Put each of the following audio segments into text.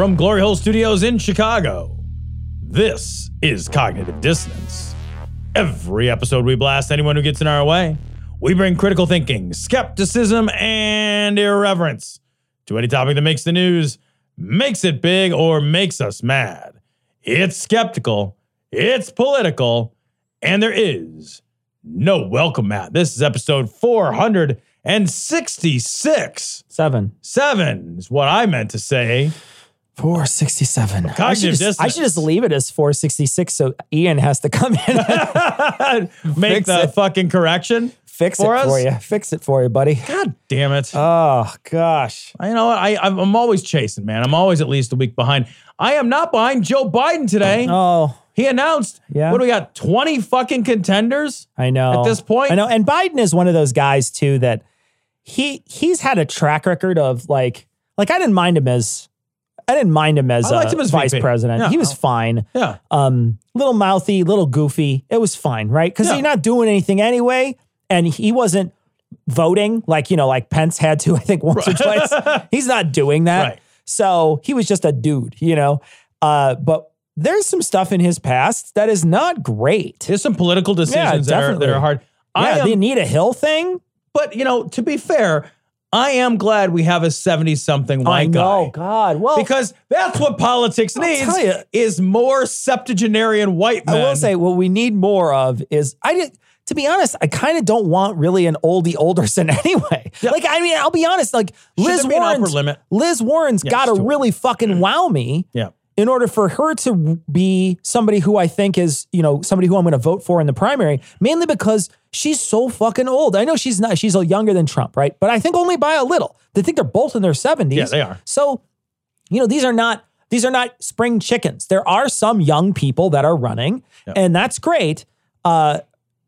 From Glory Hole Studios in Chicago. This is Cognitive Dissonance. Every episode, we blast anyone who gets in our way. We bring critical thinking, skepticism, and irreverence to any topic that makes the news, makes it big, or makes us mad. It's skeptical, it's political, and there is no welcome mat. This is episode 466. Seven. Seven is what I meant to say. 467. I should, just, I should just leave it as 466 so Ian has to come in and Make the it. fucking correction. fix For it us? for you. Fix it for you, buddy. God damn it. Oh, gosh. you know what? I, I'm I'm always chasing, man. I'm always at least a week behind. I am not behind Joe Biden today. Oh, He announced, Yeah. what do we got? 20 fucking contenders? I know. At this point? I know. And Biden is one of those guys, too, that he he's had a track record of like, like I didn't mind him as. I didn't mind him as, I liked uh, him as vice VP. president. Yeah. He was fine. Yeah. um, little mouthy, little goofy. It was fine, right? Because Yeah. you're not doing anything anyway, and he wasn't voting like you know, like Pence had to. I think once or twice. He's not doing that, Right. so he was just a dude, you know. Uh, but there's some stuff in his past that is not great. There's some political decisions that, are, that definitely. are hard. I yeah, am, the Anita Hill thing. but, you know, to be fair, I am glad we have a 70 something white I know, guy. God. Well, Because that's what politics needs tell ya. is more septuagenarian white men. I will say what we need more of is I did to be honest, I kind of don't want really an oldie Olderson anyway. Yeah. Like I mean, I'll be honest, like Liz Warren's limit? Liz Warren's Yes, got to to- really fucking wow me Yeah. In order for her to be somebody who I think is, you know, somebody who I'm going to vote for in the primary, mainly because she's so fucking old. I know she's not, she's a younger than Trump, right? But I think only by a little. They think they're both in their 70s. Yeah, they are. So, you know, these are not these are not spring chickens. There are some young people that are running, and that's great. Uh,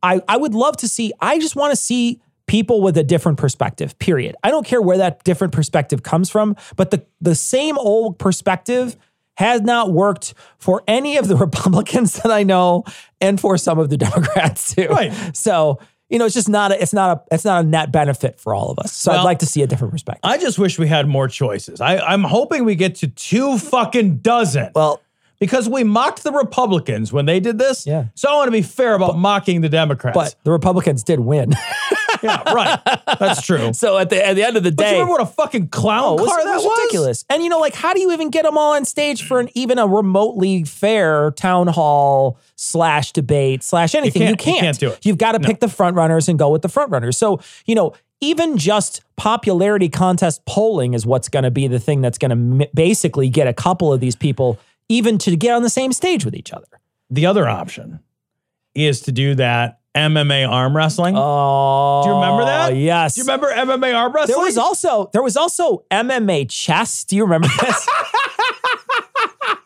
I I would love to see. I just want to see people with a different perspective. Period. I don't care where that different perspective comes from, but the the same old perspective has not worked for any of the Republicans that I know, and for some of the Democrats too. Right. So. You know, it's just not a, it's not a, it's not a net benefit for all of us. So Well, I'd like to see a different perspective. I just wish we had more choices. I, I'm hoping we get to two fucking dozen. well, because we mocked the Republicans when they did this. Yeah. So I want to be fair about mocking the Democrats. But the Republicans did win. yeah, right. That's true. so at the at the end of the day, But you remember what a fucking clown oh, it was, that was was? ridiculous. And you know, like, how do you even get them all on stage for an even a remotely fair town hall slash debate slash anything? You can't- can't. you can't do it. You've got to pick the front runners and go with the front runners. So you know. Even just popularity contest polling is what's going to be the thing that's going to m- basically get a couple of these people even to get on the same stage with each other. The other option is to do that MMA arm wrestling. Oh, Do you remember that? Oh, yes. Do you remember MMA arm wrestling? There was also there was also MMA chess. Do you remember this?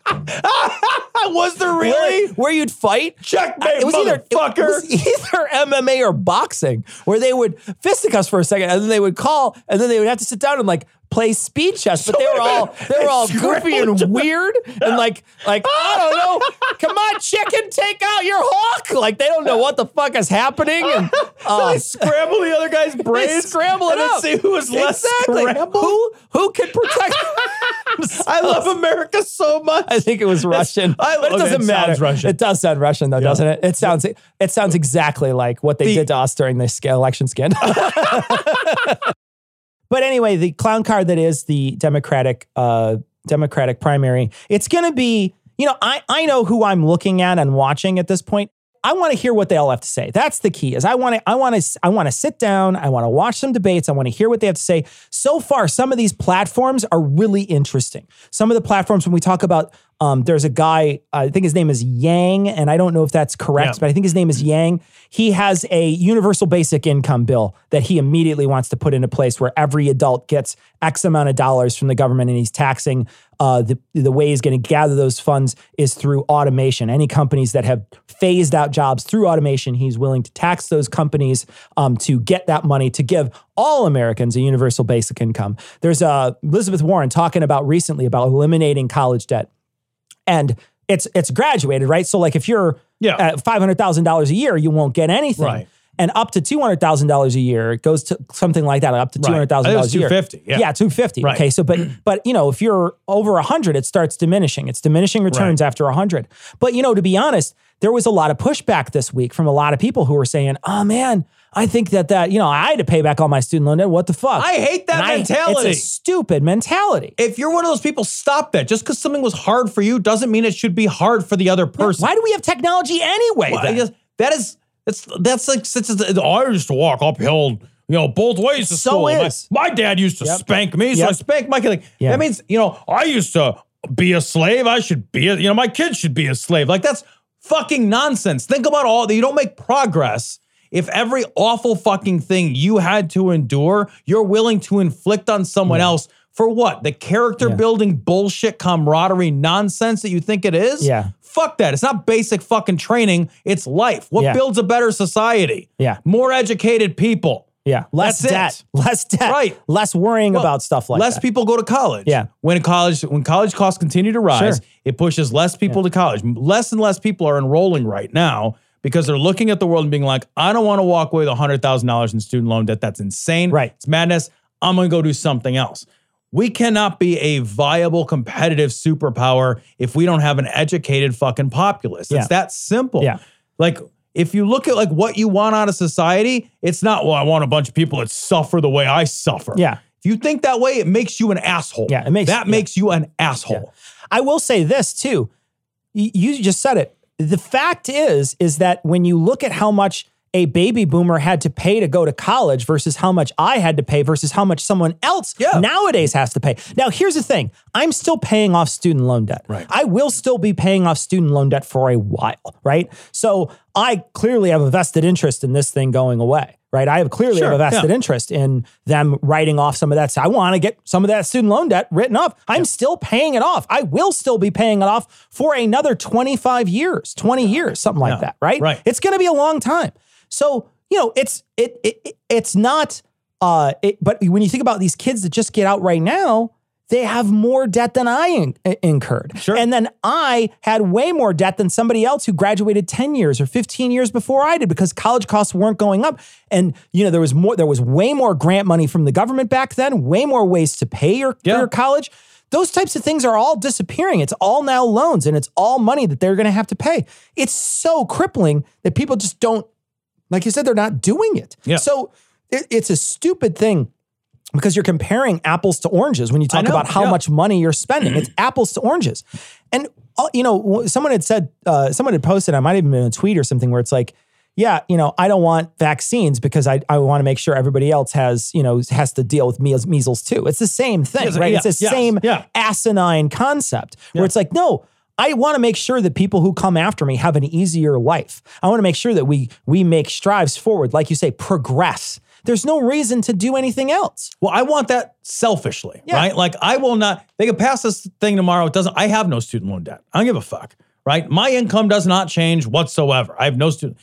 was there really? where you'd fight? Checkmate, It was either it motherfucker. was either MMA or boxing, where they would fisticuss for a second, and then they would call, and then they would have to sit down and like play speed chess. But they were all they were all goofy and weird, and like like I don't know. Come on, chicken, take out your hawk. Like they don't know what the fuck is happening, and uh, they scramble the other guy's they brains. scramble it up. See who is less exactly. scrambled. Who who can protect? I love America so much. I think it was Russian. I but it doesn't it matter. sounds Russian. It does sound Russian though, doesn't it? It sounds it sounds exactly like what they The- did to us during the election scandal. But anyway, the clown card that is the Democratic uh, Democratic primary, it's going to be. You know, I I know who I'm looking at and watching at this point. I want to hear what they all have to say. That's the key. Is I want to I want to I want to sit down. I want to watch some debates. I want to hear what they have to say. So far, some of these platforms are really interesting. Some of the platforms when we talk about Um, there's a guy, I think his name is Yang, and I don't know if that's correct, Yeah. but I think his name is Yang. He has a universal basic income bill that he immediately wants to put into place where every adult gets X amount of dollars from the government and he's taxing. Uh, the, the way he's going to gather those funds is through automation. Any companies that have phased out jobs through automation, he's willing to tax those companies um, to get that money to give all Americans a universal basic income. There's uh, Elizabeth Warren talking about recently about eliminating college debt and it's it's graduated, right? So like if you're Yeah. at five hundred thousand dollars a year, you won't get anything. Right. And up to two hundred thousand dollars a year, it goes to something like that, up to two Right. hundred thousand dollars a year. 250, yeah. yeah, two fifty. Right. Okay, so but but you know if you're over hundred, it starts diminishing. It's diminishing returns after hundred. But you know, to be honest, there was a lot of pushback this week from a lot of people who were saying, "Oh man, I think that that you know I had to pay back all my student loan debt. What the fuck? I hate that And I- mentality. it's a stupid mentality. if you're one of those people, stop that. Just because something was hard for you doesn't mean it should be hard for the other person. Why do we have technology anyway? Well, that is that's that's like such as I used to walk uphill, you know, both ways to So school. My- is. My, dad used to Yep. spank me, so Yep. I spanked my kid. Like Yeah. that means you know I used to be a slave. I should be, a, you know, my kids should be a slave. Like that's fucking nonsense. Think about all that. You don't make progress. If every awful fucking thing you had to endure, you're willing to inflict on someone else for what? The character building bullshit camaraderie nonsense that you think it is? Yeah. Fuck that. It's not basic fucking training. It's life. What Yeah. builds a better society? Yeah. More educated people. Yeah, less That's debt, it. less debt, Right. Less worrying Well, about stuff like less that. Less people go to college. Yeah. When college when college costs continue to rise, Sure. it pushes less people to college. Less and less people are enrolling right now because they're looking at the world and being like, I don't want to walk away with hundred thousand dollars in student loan debt. That's insane. Right. It's madness. I'm gonna go do something else. We cannot be a viable competitive superpower if we don't have an educated fucking populace. Yeah. It's that simple. Yeah. Like if you look at like what you want out of society, it's not, well, I want a bunch of people that suffer the way I suffer. Yeah. If you think that way, it makes you an asshole. Yeah, it makes- that yeah. makes you an asshole. I will say this too. You just said it. The fact is, is that when you look at how much a baby boomer had to pay to go to college versus how much I had to pay versus how much someone else Yeah. nowadays has to pay. Now, here's the thing I'm still paying off student loan debt. Right. I will still be paying off student loan debt for a while, right? So I clearly have a vested interest in this thing going away, right? I have clearly Sure, have a vested yeah. interest in them writing off some of that. So I want to get some of that student loan debt written off. I'm still paying it off. I will still be paying it off for another 25 years, 20 years, something like Yeah, that, right? right. It's going to be a long time. So, you know, it's it, it it- it's not uh it, but when you think about these kids that just get out right now, they have more debt than I in- incurred. Sure. And then I had way more debt than somebody else who graduated 10 years or 15 years before I did because college costs weren't going up. And you know, there was more there was way more grant money from the government back then, way more ways to pay your, Yeah. your college. Those types of things are all disappearing. It's all now loans and it's all money that they're going to have to pay. It's so crippling that people just don't like you said they're not doing it. Yeah. So it, it's a stupid thing because you're comparing apples to oranges when you talk know, about how yeah. much money you're spending. It's apples to oranges. And uh, you know, someone had said, uh, someone had posted, I might have even been a tweet or something where it's like, yeah, you know, I don't want vaccines because I, I want to make sure everybody else has, you know, has to deal with measles, measles too. It's the same thing, Yes, right? yeah, it's the yes, same yeah. asinine concept where it's like, no, I want to make sure that people who come after me have an easier life. I want to make sure that we we make strives forward, like you say, progress. There's no reason to do anything else. Well, I want that selfishly, Yeah. right? Like I will not. They could pass this thing tomorrow. It doesn't. I have no student loan debt. I don't give a fuck, right? My income does not change whatsoever. I have no student.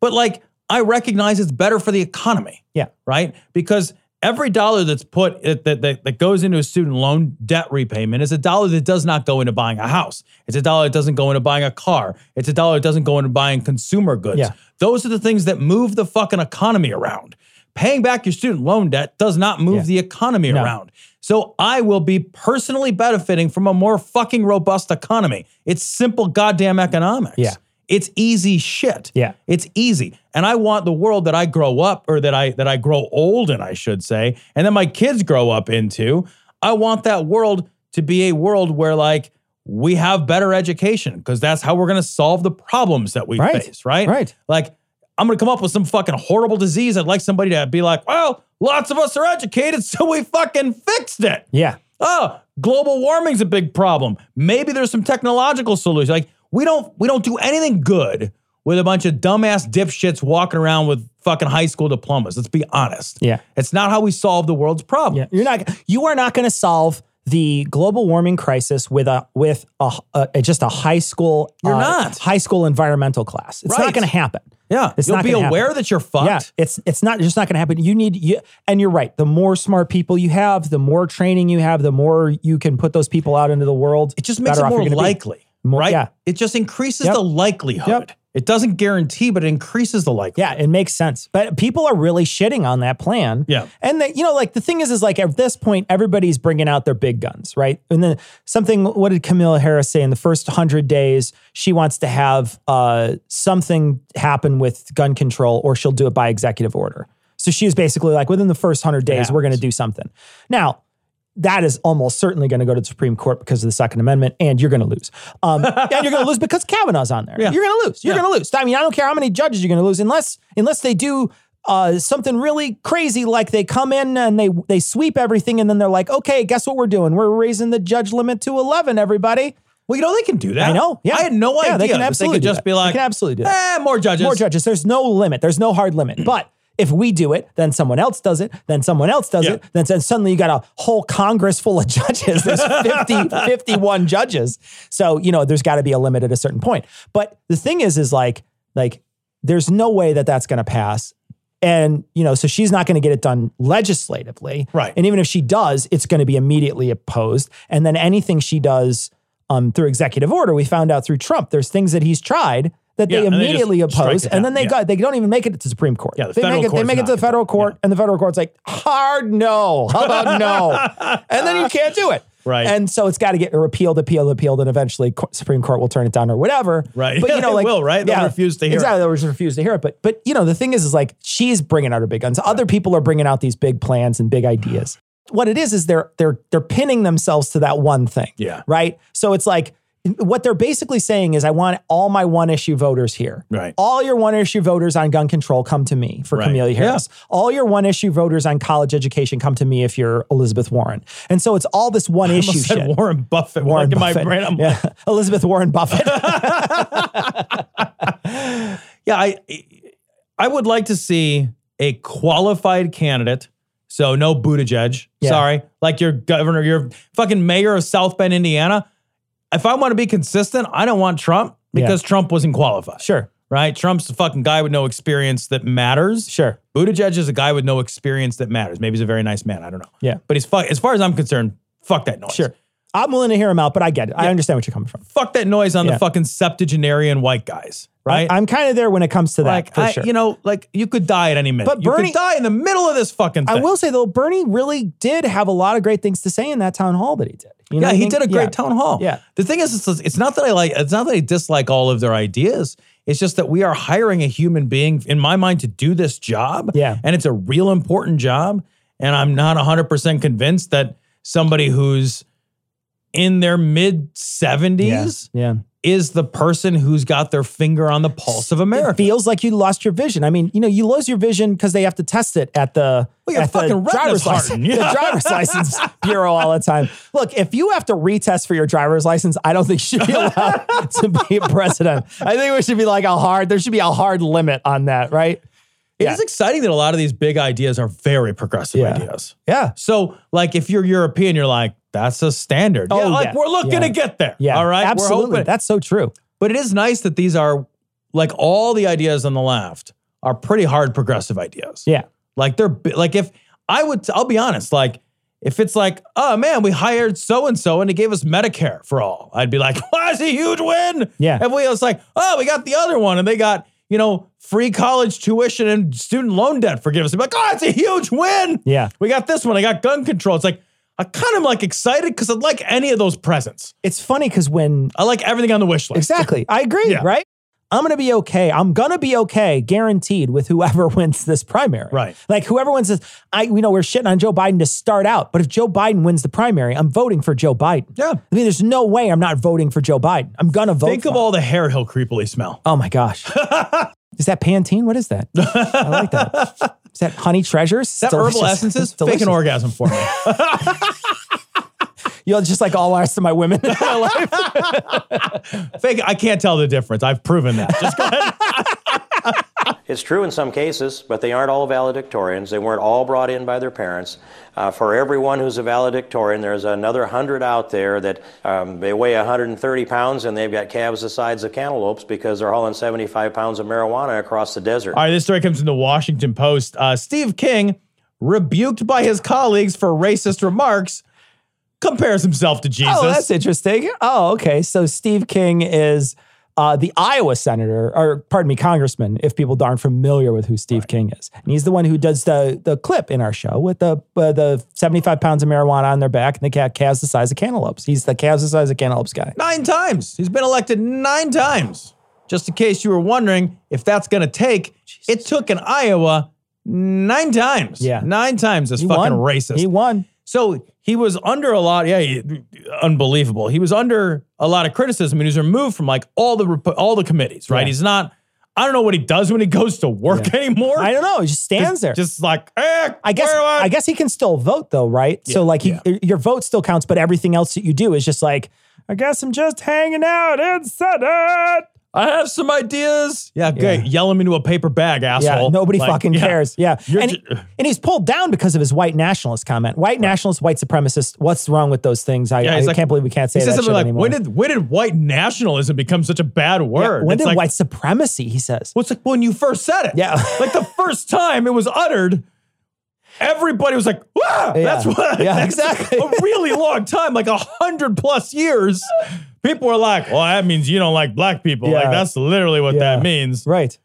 But like, I recognize it's better for the economy. Yeah. right? Because every dollar that's put that, that, that goes into a student loan debt repayment is a dollar that does not go into buying a house. It's a dollar that doesn't go into buying a car. It's a dollar that doesn't go into buying consumer goods. Yeah. Those are the things that move the fucking economy around. Paying back your student loan debt does not move Yeah. the economy No. around. So I will be personally benefiting from a more fucking robust economy. It's simple goddamn economics. Yeah. It's easy shit. Yeah. It's easy. And I want the world that I grow up or that I that I grow old in, I should say, and then my kids grow up into. I want that world to be a world where like we have better education because that's how we're going to solve the problems that we Right. face, right? Right. Like I'm going to come up with some fucking horrible disease. I'd like somebody to be like, "Well, lots of us are educated, so we fucking fixed it." Yeah. Oh, global warming's a big problem. Maybe there's some technological solution. Like we don't we don't do anything good with a bunch of dumbass dipshits walking around with fucking high school diplomas. Let's be honest. Yeah. It's not how we solve the world's problem. Yeah, you're not. You are not going to solve the global warming crisis with a with a, a just a high school. You're uh, not. high school environmental class. It's Right. not going to happen. Yeah. It's You'll not be aware happen. that you're fucked. Yeah, it's it's not just not going to happen. You need you, and you're right. The more smart people you have, the more training you have, the more you can put those people out into the world. It just makes it more likely. More- right? yeah. It just increases Yep. the likelihood. Yep. It doesn't guarantee, but it increases the likelihood. Yeah, it makes sense. But people are really shitting on that plan. Yeah. And the, you know, like the thing is, is like at this point, everybody's bringing out their big guns, right? And then something, what did Kamala Harris say in the first 100 days? She wants to have uh, something happen with gun control or she'll do it by executive order. So she was basically like, within the first 100 days, we're going to do something. Now, that is almost certainly going to go to the Supreme Court because of the Second Amendment, and you're going to lose. Um, and you're going to lose because Kavanaugh's on there. Yeah. You're going to lose. You're Yeah. going to lose. I mean, I don't care how many judges you're going to lose, unless unless they do uh, something really crazy, like they come in and they they sweep everything, and then they're like, okay, guess what we're doing? We're raising the judge limit to eleven. Everybody, Well, you know, they can do that. I know. Yeah, I had no Yeah, idea. They can absolutely could do just be like, they can absolutely do that. eh, more judges. More judges. There's no limit. There's no hard limit. But if we do it, then someone else does it, then someone else does Yeah. it, then, then suddenly you got a whole Congress full of judges. There's 50, 51 judges. So, you know, there's got to be a limit at a certain point. But the thing is, is like, like, there's no way that that's going to pass. And, you know, so she's not going to get it done legislatively. Right. And even if she does, it's going to be immediately opposed. And then anything she does um, through executive order, we found out through Trump, there's things that he's tried that Yeah, they and they immediately oppose, and then they Yeah. got they don't even make it to the Supreme Court. Yeah, the they federal make it, they make it to the federal court, yeah. and the federal court's like hard no. How about no? and then you can't do it. Right. And so it's got to get repealed, appealed, appealed, and eventually co- Supreme Court will turn it down or whatever. Right. But you know, they like will, right? They'll refuse to hear it. exactly, They'll just refuse to hear it. But but you know, the thing is, is like she's bringing out her big guns. Other people are bringing out these big plans and big ideas. What it is is they're they're they're pinning themselves to that one thing. Yeah. Right. So it's like what they're basically saying is, I want all my one issue voters here. Right. All your one issue voters on gun control come to me for Right. Kamala Harris. All your one issue voters on college education come to me if you're Elizabeth Warren. And so it's all this one I issue shit. Warren Buffett. Warren like in Buffett. my brain, I'm yeah. Elizabeth Warren Buffett. Yeah, I I would like to see a qualified candidate. So no Buttigieg. Yeah. Sorry, like your governor, your fucking mayor of South Bend, Indiana. If I want to be consistent, I don't want Trump because Trump wasn't qualified. sure. Right? Trump's a fucking guy with no experience that matters. Sure. Buttigieg is a guy with no experience that matters. Maybe he's a very nice man. I don't know. Yeah. But he's fuck, as far as I'm concerned, fuck that noise. Sure. I'm willing to hear him out, but I get it. I understand what you're coming from. Fuck that noise on Yeah. the fucking septuagenarian white guys. Right? I, am kind of there when it comes to that, like for I, sure. you know, like you could die at any minute. But you Bernie- could die in the middle of this fucking thing. I will say though, Bernie really did have a lot of great things to say in that town hall that he did. You know yeah, he did a great Yeah. town hall. Yeah. The thing is, it's, it's not that I like. It's not that I dislike all of their ideas. It's just that we are hiring a human being, in my mind, to do this job. Yeah. and it's a real important job. And I'm not 100 percent convinced that somebody who's in their mid 70s Yeah. is the person who's got their finger on the pulse of It America. feels like you lost your vision. I mean, you know, you lose your vision because they have to test it at the, Well, at the driver's license. Yeah. the driver's license bureau all the time. Look, if you have to retest for your driver's license, I don't think you should be allowed to be a president. I think we should be like a hard. There should be a hard limit on that, right? It Yeah. is exciting that a lot of these big ideas are very progressive Yeah. ideas. Yeah. So, like, if you're European, you're like, that's a standard. Oh, yeah, like yeah. we're looking Yeah. to get there. Yeah. All right. We're Absolutely. That's so true. But it is nice that these are like all the ideas on the left are pretty hard progressive ideas. Yeah. Like they're like if I would I'll be honest, like if it's like, oh man, we hired so and so and he gave us Medicare for all, I'd be like, wow, that's a huge win. Yeah. If we was like, oh, we got the other one and they got, you know, free college tuition and student loan debt forgiveness. I'm like, oh, it's a huge win. Yeah. We got this one. I got gun control. It's like, I kind of like excited because I'd like any of those presents. It's funny because when I like everything on the wish list. Exactly. I agree, Yeah. right? I'm going to be okay. I'm going to be okay, guaranteed, with whoever wins this primary. Right. Like whoever wins this, I, you know, we're shitting on Joe Biden to start out, but if Joe Biden wins the primary, I'm voting for Joe Biden. Yeah. I mean, there's no way I'm not voting for Joe Biden. I'm going to vote. Think of him. all the hair he'll creepily smell. Oh my gosh. is that Pantene? What is that? I like that. Is that Honey Treasures? Is that herbal essences? Fake an orgasm for me. You're just like all the rest of my women in my life. Fake. I can't tell the difference. I've proven that. Just go ahead. It's true in some cases, but they aren't all valedictorians. They weren't all brought in by their parents. Uh, for everyone who's a valedictorian, there's another 100 out there that um, they weigh 130 pounds and they've got calves the size of cantaloupes because they're hauling 75 pounds of marijuana across the desert. All right, this story comes from the Washington Post. Uh, Steve King, rebuked by his colleagues for racist remarks, compares himself to Jesus. Oh, that's interesting. Oh, okay. So Steve King is uh, the Iowa senator, or pardon me, congressman, if people aren't familiar with who Steve King is. And he's the one who does the the clip in our show with the uh, the 75 pounds of marijuana on their back and the cat calves the size of cantaloupes. He's the calves the size of cantaloupes guy. Nine times. He's been elected nine times. Just in case you were wondering if that's going to take, it took in Iowa nine times. Yeah. Nine times this He fucking won. racist. He won. So he was under a lot. Yeah, he- unbelievable. He was under a lot of criticism, and he was removed from like all the all the committees. Right? Yeah. He's not. I don't know what he does when he goes to work anymore. I don't know. He just stands there. Just like, eh, I guess am I guess he can still vote though, right? Yeah, so like he, yeah. your vote still counts, but everything else that you do is just like, I guess I'm just hanging out in Senate. I have some ideas. Yeah, great. Yeah. Yell him into a paper bag, asshole. Yeah, nobody Like, fucking yeah. cares. Yeah. You're And, ju- and he's pulled down because of his white nationalist comment. White nationalist, white supremacist. What's wrong with those things? I, Yeah, I like- can't believe we can't say He that says something like, anymore. when did when did white nationalism become such a bad Yeah, word? when It's did like, white supremacy, he says. Well, it's like when you first said it. Yeah. like the first time it was uttered, everybody was like, "Wow!" Yeah. That's what. Yeah, that's exactly. A really long time, like a hundred plus years. People were like, "Well, that means you don't like black people." Like that's literally what Yeah. that means. Right.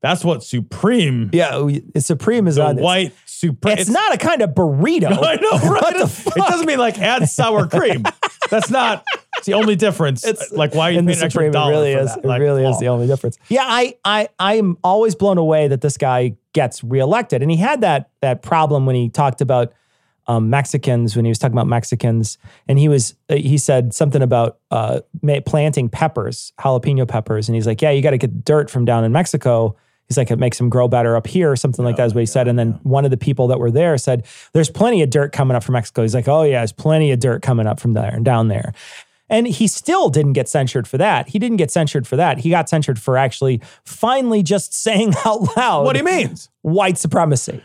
That's what supreme. Yeah. Oh, we- Supreme is The on white supreme. It's, not a kind of burrito. I know, right? What the It doesn't mean like add sour cream. That's not. It's the only difference. It's like why you in the an extra Supreme, dollar it really for is. that. It Like, really is oh. the only difference. Yeah, I, I, I'm always blown away that this guy gets reelected, and he had that that problem when he talked about um, Mexicans when he was talking about Mexicans, and he was uh, he said something about uh, planting peppers, jalapeno peppers, and he's like, yeah, you got to get dirt from down in Mexico. He's like, it makes them grow better up here, or something like that is what he said. And then one of the people that were there said, there's plenty of dirt coming up from Mexico. He's like, oh yeah, there's plenty of dirt coming up from there and down there. And he still didn't get censured for that. He didn't get censured for that. He got censured for actually finally just saying out loud What he means. white supremacy.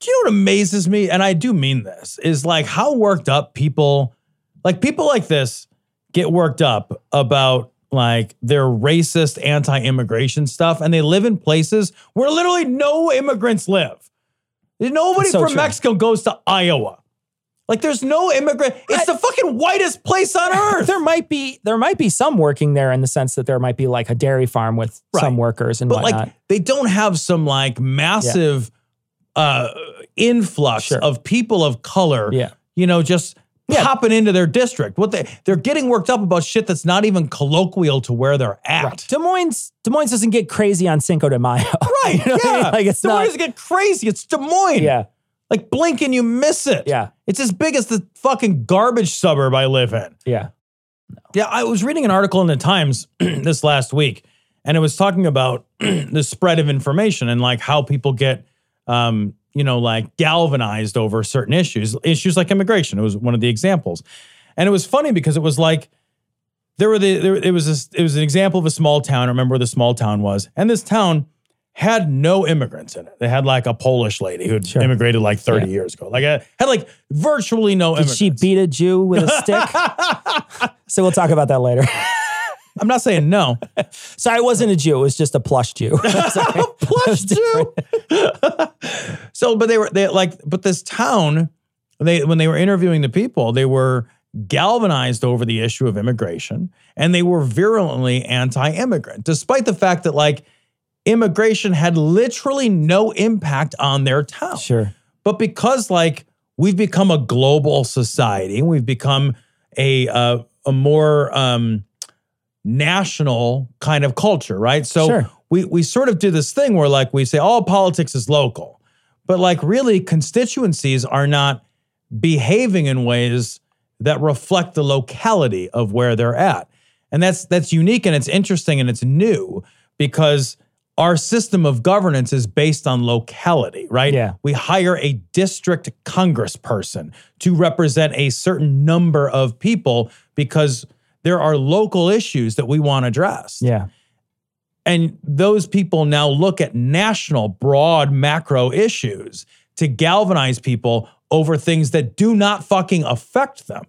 Do you know what amazes me? And I do mean this is like how worked up people, like people like this, get worked up about like their racist anti-immigration stuff, and they live in places where literally no immigrants live. Nobody so from true. Mexico goes to Iowa. Like there's no immigrant. It's the fucking whitest place on earth. There might be there might be some working there in the sense that there might be like a dairy farm with some workers and but whatnot. like they don't have some like massive uh influx Sure. of people of color Yeah. you know just Yeah. popping into their district what they they're getting worked up about shit that's not even colloquial to where they're at Des Moines Des Moines doesn't get crazy on Cinco de Mayo. right You know what I yeah mean? Like it's Des not Moines get crazy it's Des Moines Yeah. like blink and you miss it Yeah. it's as big as the fucking garbage suburb I live in Yeah. Yeah, I was reading an article in the Times this last week, and it was talking about the spread of information and like how people get, um, you know, like galvanized over certain issues, issues like immigration. It was one of the examples, and it was funny because it was like there were the there, it was this, it was an example of a small town. I remember where the small town was, and this town had no immigrants in it. They had like a Polish lady who had Sure. immigrated like 30 Yeah. years ago. Like a, had like virtually no Did immigrants. she beat a Jew with a stick? so we'll talk about that later. I'm not saying no. Sorry, it wasn't a Jew. It was just a plush Jew. Plush Jew. so, but they were they like, but this town, they when they were interviewing the people, they were galvanized over the issue of immigration, and they were virulently anti-immigrant, despite the fact that like immigration had literally no impact on their town. Sure. But because like we've become a global society, we've become a uh, a more um, national kind of culture, right? So Sure. we we sort of do this thing where like we say all politics is local, but like really constituencies are not behaving in ways that reflect the locality of where they're at. And that's that's unique and it's interesting and it's new because our system of governance is based on locality, right? Yeah. We hire a district congressperson to represent a certain number of people because there are local issues that we want addressed. Yeah. And those people now look at national, broad, macro issues to galvanize people over things that do not fucking affect them.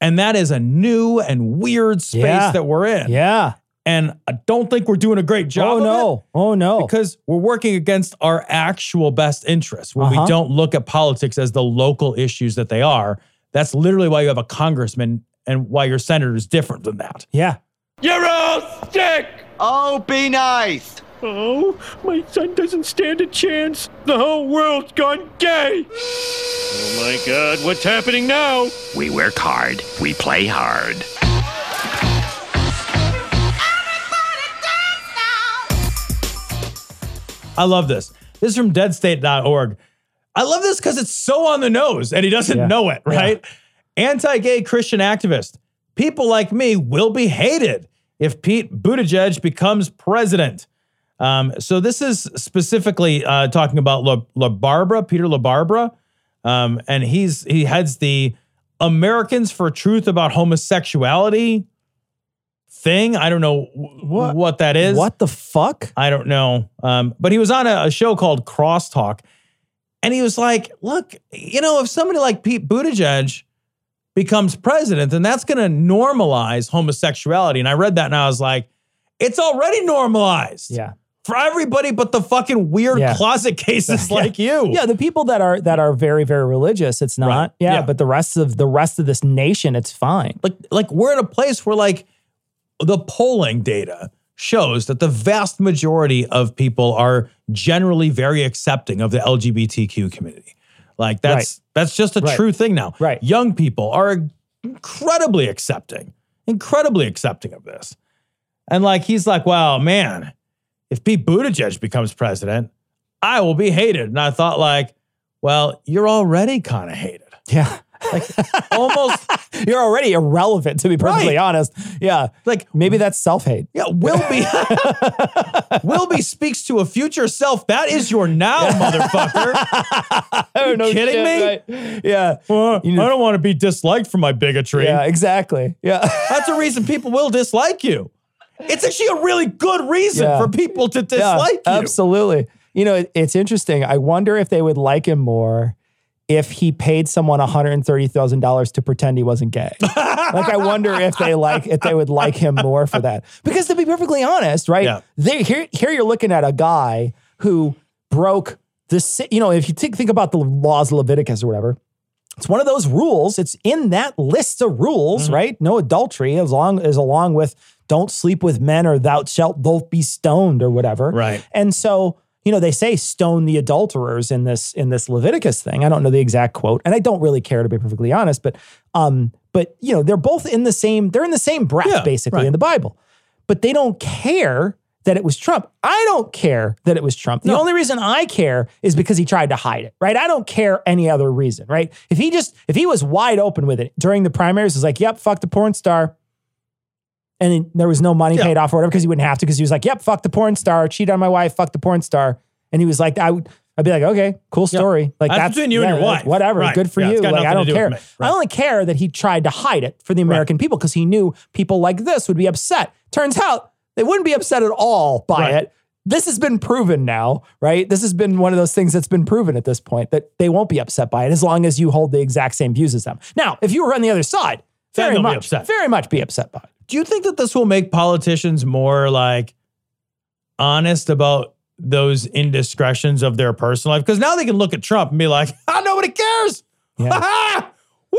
And that is a new and weird space Yeah. that we're in. Yeah. And I don't think we're doing a great job. Oh of it no. Oh no. because we're working against our actual best interests when Uh-huh. we don't look at politics as the local issues that they are. That's literally why you have a congressman and why your senator is different than that. yeah. You're all sick! Oh, be nice. Oh, my son doesn't stand a chance. The whole world's gone gay. Oh my god, what's happening now? We work hard. We play hard. I love this. This is from deadstate.org. I love this because it's so on the nose and he doesn't Yeah. know it, right? Anti gay Christian activist. People like me will be hated if Pete Buttigieg becomes president. Um, so this is specifically uh, talking about La, LaBarbera, Peter LaBarbera. Um, and he's he heads the Americans for Truth About Homosexuality thing. I don't know what, what that is. What the fuck? I don't know. Um, but he was on a, a show called Crosstalk, and he was like, "Look, you know, if somebody like Pete Buttigieg becomes president, then that's going to normalize homosexuality." And I read that, and I was like, "It's already normalized Yeah. for everybody, but the fucking weird Yeah. closet cases like you." Yeah, the people that are that are very very religious, it's not. Right. Yeah, Yeah. but the rest of the rest of this nation, it's fine. like like we're in a place where like the polling data shows that the vast majority of people are generally very accepting of the LGBTQ community. Like that's Right. that's just a Right. true thing now. Right. Young people are incredibly accepting, incredibly accepting of this. And like he's like, wow, man, if Pete Buttigieg becomes president, I will be hated. And I thought like, well, you're already kind of hated. Yeah. Like almost You're already irrelevant, to be perfectly Right. honest. Yeah. like Maybe that's self hate. Yeah, Wilby. Wilby speaks to a future self. That is your now, motherfucker. Are you kidding me? Yeah. You know- uh, I don't want to be disliked for my bigotry. Yeah, exactly. Yeah. That's a reason people will dislike you. It's actually a really good reason Yeah. for people to dislike you. Absolutely. You know, it- it's interesting. I wonder if they would like him more if he paid someone $130,000 to pretend he wasn't gay. like I wonder if they like if they would like him more for that. Because to be perfectly honest, right? Yeah. They, here here you're looking at a guy who broke the you know, if you think think about the laws of Leviticus or whatever, it's one of those rules. It's in that list of rules, Mm-hmm. right? No adultery, as long as along with don't sleep with men or thou shalt both be stoned or whatever. Right. And so, you know, they say stone the adulterers in this in this Leviticus thing. I don't know the exact quote, and I don't really care to be perfectly honest, but um, but you know, they're both in the same, they're in the same breath, Yeah, basically, right. in the Bible. But they don't care that it was Trump. I don't care that it was Trump. The No. only reason I care is because he tried to hide it, right? I don't care any other reason, right? If he just if he was wide open with it during the primaries, was like, yep, fuck the porn star. And there was no money Yeah. paid off or whatever because he wouldn't have to because he was like, yep, fuck the porn star, cheat on my wife, fuck the porn star. And he was like, I would I'd be like, okay, cool story. Like That's that's, between you and your wife. Whatever, Right. good for Yeah, you. Like I don't do care. Right. I only care that he tried to hide it for the American people because he knew people like this would be upset. Turns out they wouldn't be upset at all by Right. it. This has been proven now, right? This has been one of those things that's been proven at this point that they won't be upset by it as long as you hold the exact same views as them. Now, if you were on the other side, very much, very much be upset by it. Do you think that this will make politicians more like honest about those indiscretions of their personal life? Because now they can look at Trump and be like, ah, nobody cares. Yeah. Woo!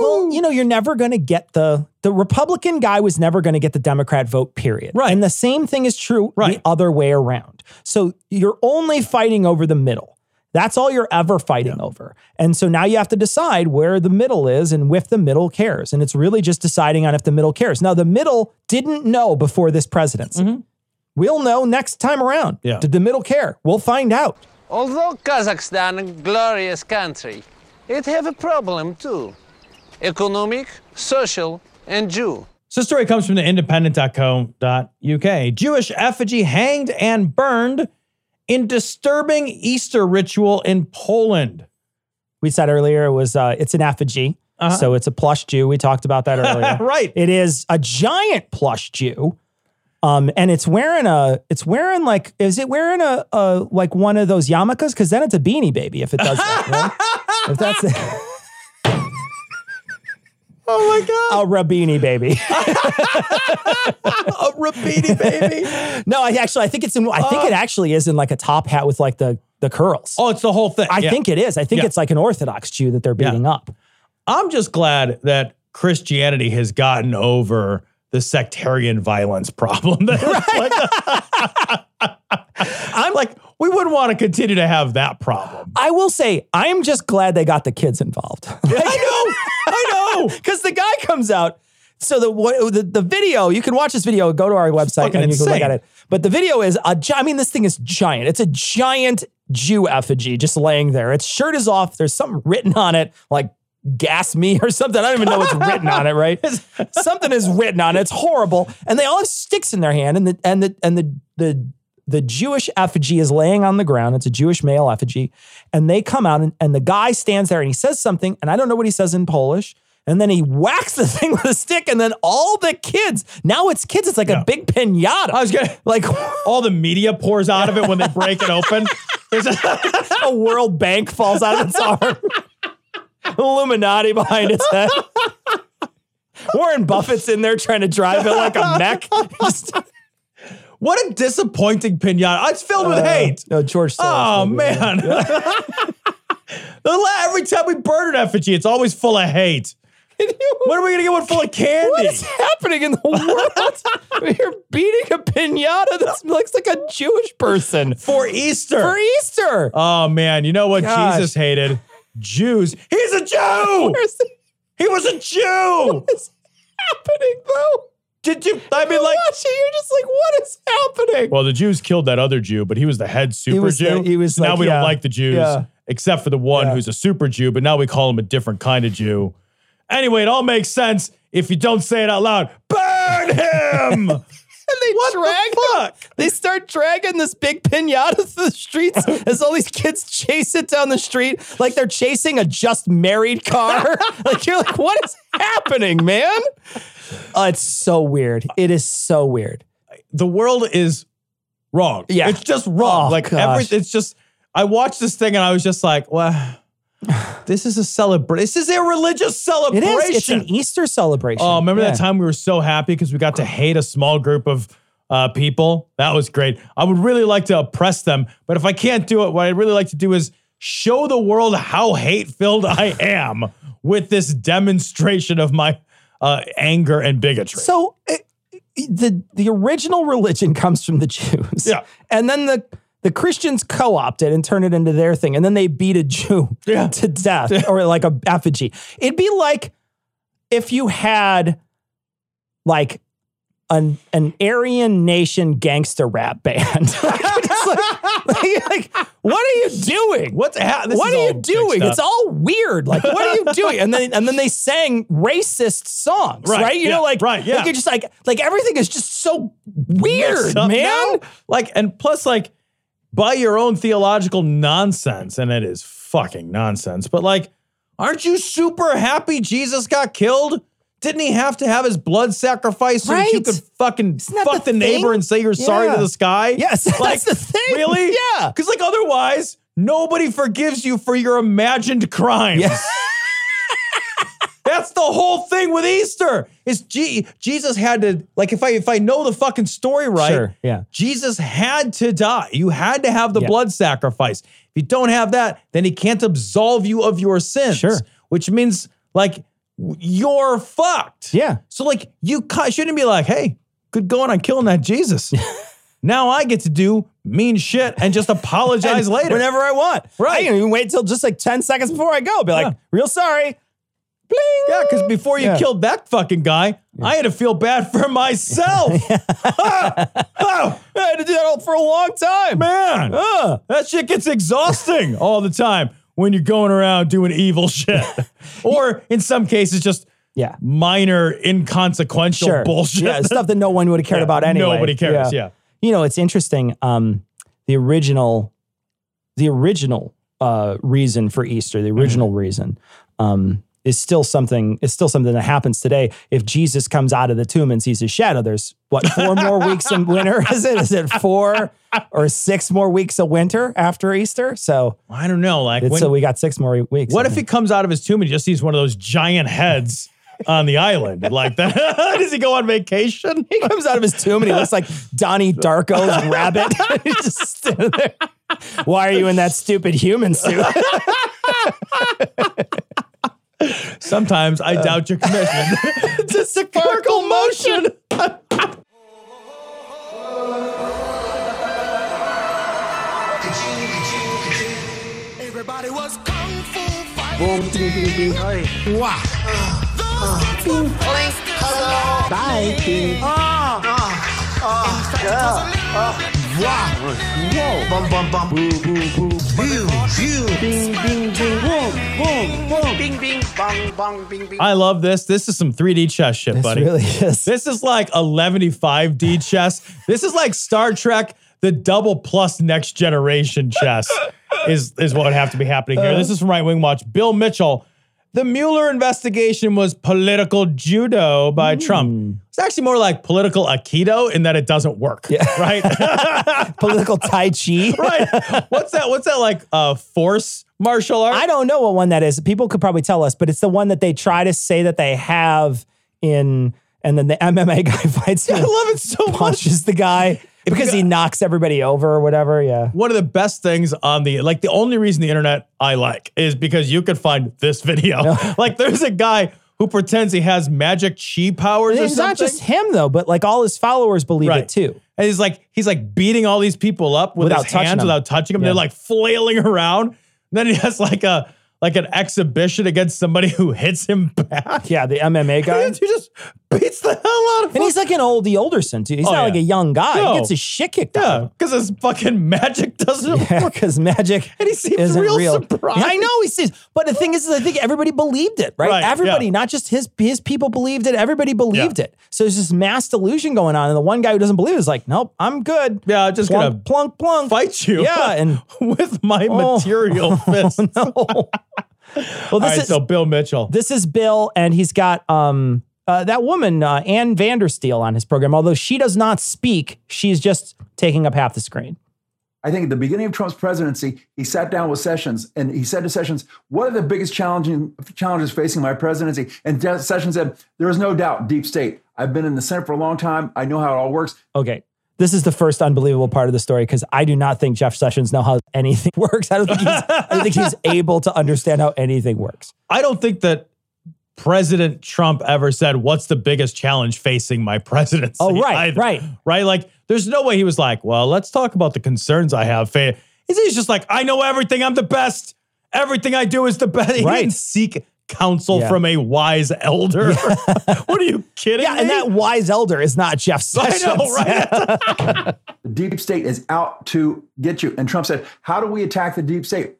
Well, you know, you're never going to get the the Republican guy was never going to get the Democrat vote. Period. Right. And the same thing is true Right. the other way around. So you're only fighting over the middle. That's all you're ever fighting over. And so now you have to decide where the middle is and if the middle cares. And it's really just deciding on if the middle cares. Now, the middle didn't know before this presidency. We'll know next time around. Mm-hmm. Yeah. Did the middle care? We'll find out. Although Kazakhstan a glorious country, it have a problem too. Economic, social, and Jew. So, the story comes from the independent.co.uk. Jewish effigy hanged and burned in disturbing Easter ritual in Poland. We said earlier it was uh, it's an effigy, Uh-huh. so it's a plush Jew. We talked about that earlier. Right. It is a giant plush Jew. Um, and it's wearing a, it's wearing like, is it wearing a, a like one of those yarmulkes? Because then it's a beanie baby if it does that. right? If that's Oh my God. a rabini baby. A Rabini baby. no, I actually, I think it's in, I think it uh, actually is in like a top hat with like the the curls. Oh, it's the whole thing. I Yeah. think it is. I think Yeah. it's like an Orthodox Jew that they're beating up. I'm just glad that Christianity has gotten over the sectarian violence problem. That I'm like, we wouldn't want to continue to have that problem. I will say, I'm just glad they got the kids involved. I know, I know. because the guy comes out. So the, what- the the video, you can watch this video. Go to our website and you can look at it. But the video is a. gi- I mean, this thing is giant. It's a giant Jew effigy just laying there. Its shirt is off. There's something written on it, like "gas me" or something. I don't even know what's written on it. Right? something is written on it. It's horrible. And they all have sticks in their hand, and the and the and the the the Jewish effigy is laying on the ground. It's a Jewish male effigy. And they come out and, and the guy stands there and he says something, and I don't know what he says in Polish. And then he whacks the thing with a stick, and then all the kids, now it's kids, it's like Yeah. a big pinata. I was gonna like all the media pours out of it when they break it open. There's a, a World Bank falls out of its arm. Illuminati behind its head. Warren Buffett's in there trying to drive it like a mech. What a disappointing pinata. It's filled with Uh, hate. No, George. Soros Oh man. Every time we burn an effigy, it's always full of hate. When are we gonna get one full of candy? What is happening in the world? You're beating a pinata that looks like a Jewish person For Easter. for Easter. oh man, you know what Gosh. Jesus hated? Jews. He's a Jew. He was a Jew. What's happening though? Did you? I mean, like, watch you're just like, what is happening? well, the Jews killed that other Jew, but he was the head super was Jew. the- he was So now like, we yeah, don't like the Jews, yeah. except for the one Yeah. who's a super Jew. But now we call him a different kind of Jew. Anyway, it all makes sense if you don't say it out loud. Burn him. and they what drag the fuck? They start dragging this big pinata through the streets as all these kids chase it down the street like they're chasing a just married car. like you're like, what is happening, man? Oh, it's so weird. It is so weird. the world is wrong. Yeah. It's just wrong. Oh, like every it's just I watched this thing and I was just like, well, this is a celebration. This is a religious celebration. is. It's an Easter celebration. Oh, remember Yeah. that time we were so happy because we got to hate a small group of uh, people? That was great. I would really like to oppress them, but if I can't do it, what I'd really like to do is show the world how hate filled I am with this demonstration of my uh, anger and bigotry. So uh, the the original religion comes from the Jews. Yeah. And then the the Christians co-opt it and turn it into their thing. And then they beat a Jew Yeah. to death or like a effigy. It'd be like if you had like an an Aryan nation gangster rap band. Like, like- like, what are you doing? What's ha- this what are you doing? It's all weird. Like, what are you doing? And then and then they sang racist songs, Right, right? You yeah, know, like right, yeah. like you're just like like everything is just so weird, man. now. Like, and plus, like, by your own theological nonsense, and it is fucking nonsense. But like, aren't you super happy Jesus got killed? Didn't he have to have his blood sacrificed so that you could fucking fuck the, the neighbor and say you're sorry to the sky? Yes, that's the thing. Really? Yeah. Because like otherwise, nobody forgives you for your imagined crimes. Yeah. That's the whole thing with Easter. Is G- Jesus had to like if I if I know the fucking story right, Sure, yeah. Jesus had to die. You had to have the Yeah. blood sacrifice. If you don't have that, then he can't absolve you of your sins. Sure. Which means like you're fucked. Yeah. So like you shouldn't be like, hey, good going on killing that Jesus. now I get to do mean shit and just apologize And later. Whenever I want. Right. I can even wait till just like 10 seconds before I go. Be like, Yeah. real sorry. Bling. Yeah, because before you Yeah. killed that fucking guy, I had to feel bad for myself. oh, I had to do that all for a long time. man, that shit gets exhausting all the time when you're going around doing evil shit. or in some cases, just Yeah. minor, inconsequential Sure. bullshit. Yeah, stuff that no one would have cared Yeah, about anyway. nobody cares, yeah. You know, it's interesting. Um, the original, the original uh, reason for Easter, the original Mm-hmm. reason, um, is still something. Is still something that happens today. If Jesus comes out of the tomb and sees his shadow, there's what four more weeks in winter? Is it? Is it four or six more weeks of winter after Easter? So, I don't know. Like, when- so we got six more weeks. what if he comes out of his tomb and he just sees one of those giant heads on the island? Like that? Does he go on vacation? He comes out of his tomb and he looks like Donnie Darko's rabbit. Just there. Why are you in that stupid human suit? Sometimes I uh, doubt your commitment. it's a sparkle motion. Everybody was kung fu fighting. Boom, ding, ding, ding, oi. Wah. Clink, hello. Bye, ding. Ah. Ah. Ah. Bum bum bum. Boo boo boo. Boo boo. Bing, bing, bing. Boom, boom, boom. Bing, bing, bong, bong, bing, bing. I love this. This is some 3D chess shit, This buddy. really is. This is like 11.5D chess. This is like Star Trek, the double plus next generation chess is, is what would have to be happening here. This is from Right Wing Watch. Bill Mitchell. The Mueller investigation was political judo by Trump. It's actually more like political Aikido in that it doesn't work. yeah. Right? Political Tai Chi. right. What's that? What's that like uh force martial art? I don't know what one that is. People could probably tell us, but it's the one that they try to say that they have in, and then the MMA guy fights him. I love it so much. punches the guy because he knocks everybody over or whatever. Yeah. one of the best things on the like the only reason the internet I like is because you could find this video. like there's a guy who pretends he has magic chi powers or It's not just him though, but like all his followers believe Right. it too. and he's like he's like beating all these people up with Without his touching hands them. without touching them. Yeah. They're like flailing around. And then he has like a like an exhibition against somebody who hits him back. Yeah, the MMA guy. he just beats the hell out of him. And he's like an oldie Olderson too. He's Oh, not yeah. like a young guy. No. He gets his shit kicked out yeah, of him. because his fucking magic doesn't Yeah, work. because magic And he seems isn't real real. surprised. I know he sees, but the thing is, is I think everybody believed it, right? Right, everybody, yeah. not just his his people believed it. Everybody believed it. So there's this mass delusion going on, and the one guy who doesn't believe it is like, "Nope, I'm good." Yeah, I'm just plunk, gonna plunk plunk fight you. Yeah, and with my Oh. material fist. no. well, this right, is so Bill Mitchell. this is Bill, and he's got um uh, that woman uh, Ann Vandersteel on his program. Although she does not speak, she's just taking up half the screen. I think at the beginning of Trump's presidency, he sat down with Sessions and he said to Sessions, "What are the biggest challenging challenges facing my presidency?" And De- Sessions said, "There is no doubt, deep state. I've been in the Senate for a long time. I know how it all works. Okay. This is the first unbelievable part of the story because I do not think Jeff Sessions know how anything works. I don't think he's, I don't think he's able to understand how anything works. I don't think that President Trump ever said, What's the biggest challenge facing my presidency? Oh, right, either. right. Right? Like, there's no way he was like, Well, let's talk about the concerns I have. Fa- He's he's just like, I know everything. I'm the best. Everything I do is the best. He Right. didn't seek counsel Yeah. from a wise elder. what are you kidding Yeah, me? and that wise elder is not Jeff I know, right? The deep state is out to get you." And Trump said, "How do we attack the deep state?"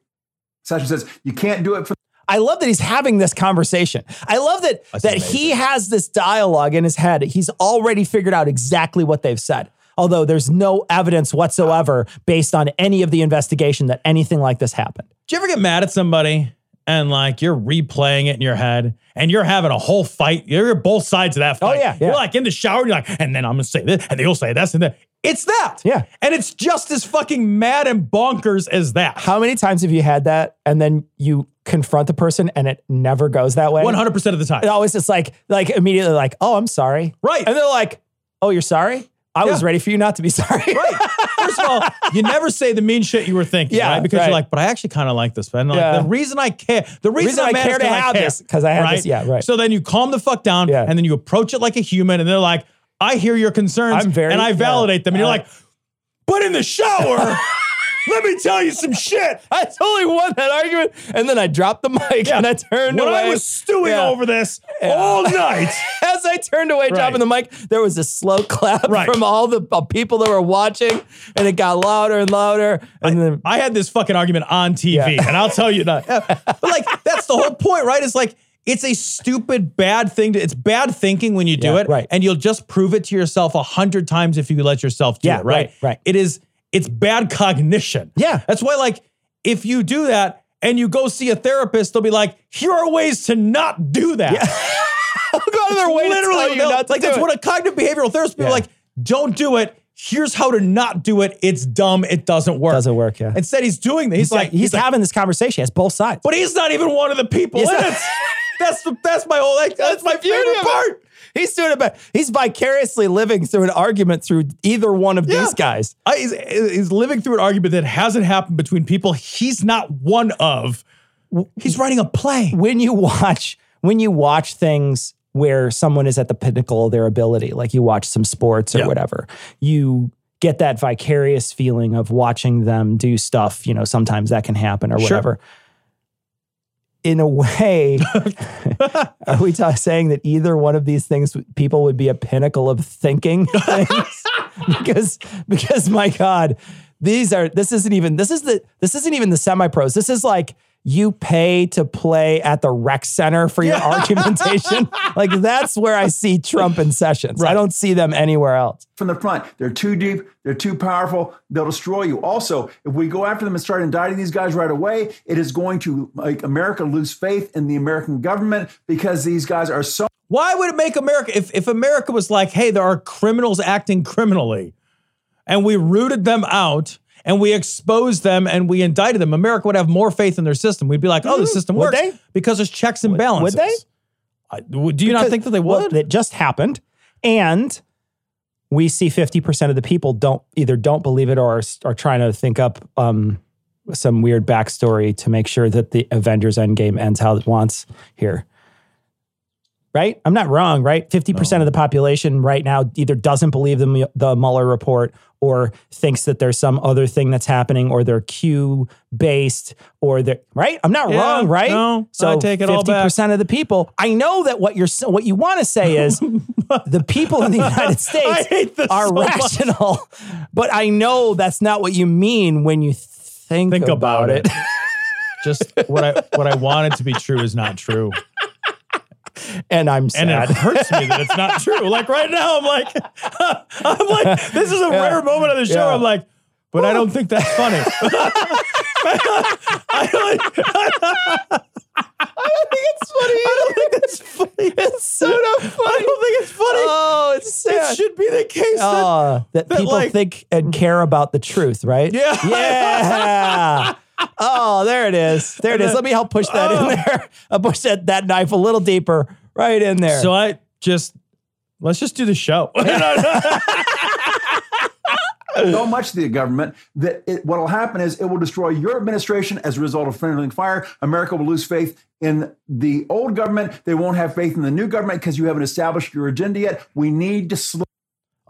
Sessions says, "You can't do it for I love that he's having this conversation. I love that That's that he has this dialogue in his head. He's already figured out exactly what they've said. Although there's no evidence whatsoever based on any of the investigation that anything like this happened. Do you ever get mad at somebody and like you're replaying it in your head and you're having a whole fight? You're both sides of that Oh, fight. yeah, yeah. You're like in the shower and you're like, and then I'm gonna say this, and then you'll say this, and then it's that. Yeah. And it's just as fucking mad and bonkers as that. How many times have you had that and then you confront the person and it never goes that way? 100% of the time. It always just like like immediately like, "Oh, I'm sorry." Right. And they're like, "Oh, you're sorry?" I was ready for you not to be sorry. Right. First of all, you never say the mean shit you were thinking, Yeah, right? Because right. you're like, but I actually kind of like this, man. Like, Yeah. The reason I care, the reason, reason I'm I care to have care, this, 'cause I have this- yeah, right. So then you calm the fuck down, Yeah. and then you approach it like a human, and they're like, I hear your concerns, I'm very- and I yeah. validate them, and you're like, but in the shower, let me tell you some shit. I totally won that argument. And then I dropped the mic and I turned when away. I was stewing Yeah. over this all night. As I turned away, dropping the mic, there was a slow clap Right. from all the uh, people that were watching, and it got louder and louder. And then, I had this fucking argument on TV, Yeah. and I'll tell you that. But like, that's the whole point, right? It's like it's a stupid, bad thing. To, it's bad thinking when you do Yeah, it, right. And you'll just prove it to yourself a hundred times if you let yourself do Yeah, it, right? right, right. It is. It's bad cognition. Yeah. That's why, like, if you do that and you go see a therapist, they'll be like, "Here are ways to not do that." Go out of their way to tell you not to like that's it. what a cognitive behavioral therapist yeah. be like. Don't do it. Here's how to not do it. It's dumb. It doesn't work. Doesn't work, yeah. Instead, he's doing this. He's, He's like, like he's, like, having this conversation. He has both sides. but he's not even one of the people He's in not- it. That's the that's my whole like, that's, my beauty favorite part. He's doing it, but he's vicariously living through an argument through either one of Yeah. these guys. I, he's, he's living through an argument that hasn't happened between people he's not one of. He's writing a play. When you watch, when you watch things where someone is at the pinnacle of their ability, like you watch some sports or Yeah. whatever, you get that vicarious feeling of watching them do stuff. You know, sometimes that can happen or Sure. In a way, are we ta- saying that either one of these things, people would be a pinnacle of thinking because, because my God, these are. This isn't even. This is the. This isn't even the semi pros. This is like you pay to play at the rec center for your argumentation. like that's where I see Trump and Sessions. I don't see them anywhere else. from the front. They're too deep. They're too powerful. They'll destroy you. Also, if we go after them and start indicting these guys right away, it is going to make America lose faith in the American government because these guys are so Why would it make America if if America was like, hey, there are criminals acting criminally, and we rooted them out and we exposed them and we indicted them, America would have more faith in their system. We'd be like, oh, the system Would works they? because there's checks and balances. Would they? I- do you not think that they well, would? it just happened. And we see 50% of the people don't either don't believe it or are, are trying to think up um, some weird backstory to make sure that the Avengers Endgame ends how it wants here. Right? I'm not wrong, right? 50% of the population right now either doesn't believe the, the Mueller report or thinks that there's some other thing that's happening or they're Q based or they're, right? I'm not Yeah, wrong, right? no, so I take it all back. of the people. I know that what you're what you want to say is the people in the United States are so much. rational, but I know that's not what you mean when you think, Think about, about it. Just what I what I wanted to be true is not true. And I'm sad. And it hurts me that it's not true. Like right now, I'm like, I'm like, this is a Yeah. rare moment of the show. Yeah. I'm like, but I don't think that's funny. I don't, think it's funny. I don't think that's funny. It's so not funny. I don't think it's funny. Oh, it's sad. it should be the case that Oh, that, that, people like- think and care about the truth, right? Yeah. Yeah. Oh, there it is. There it is. Let me help push that Oh. in there. I'll push that, that knife a little deeper right in there. So I just let's just do the show. so much to the government that it, what will happen is it will destroy your administration as a result of friendly fire. America will lose faith in the old government. They won't have faith in the new government because you haven't established your agenda yet. We need to slow.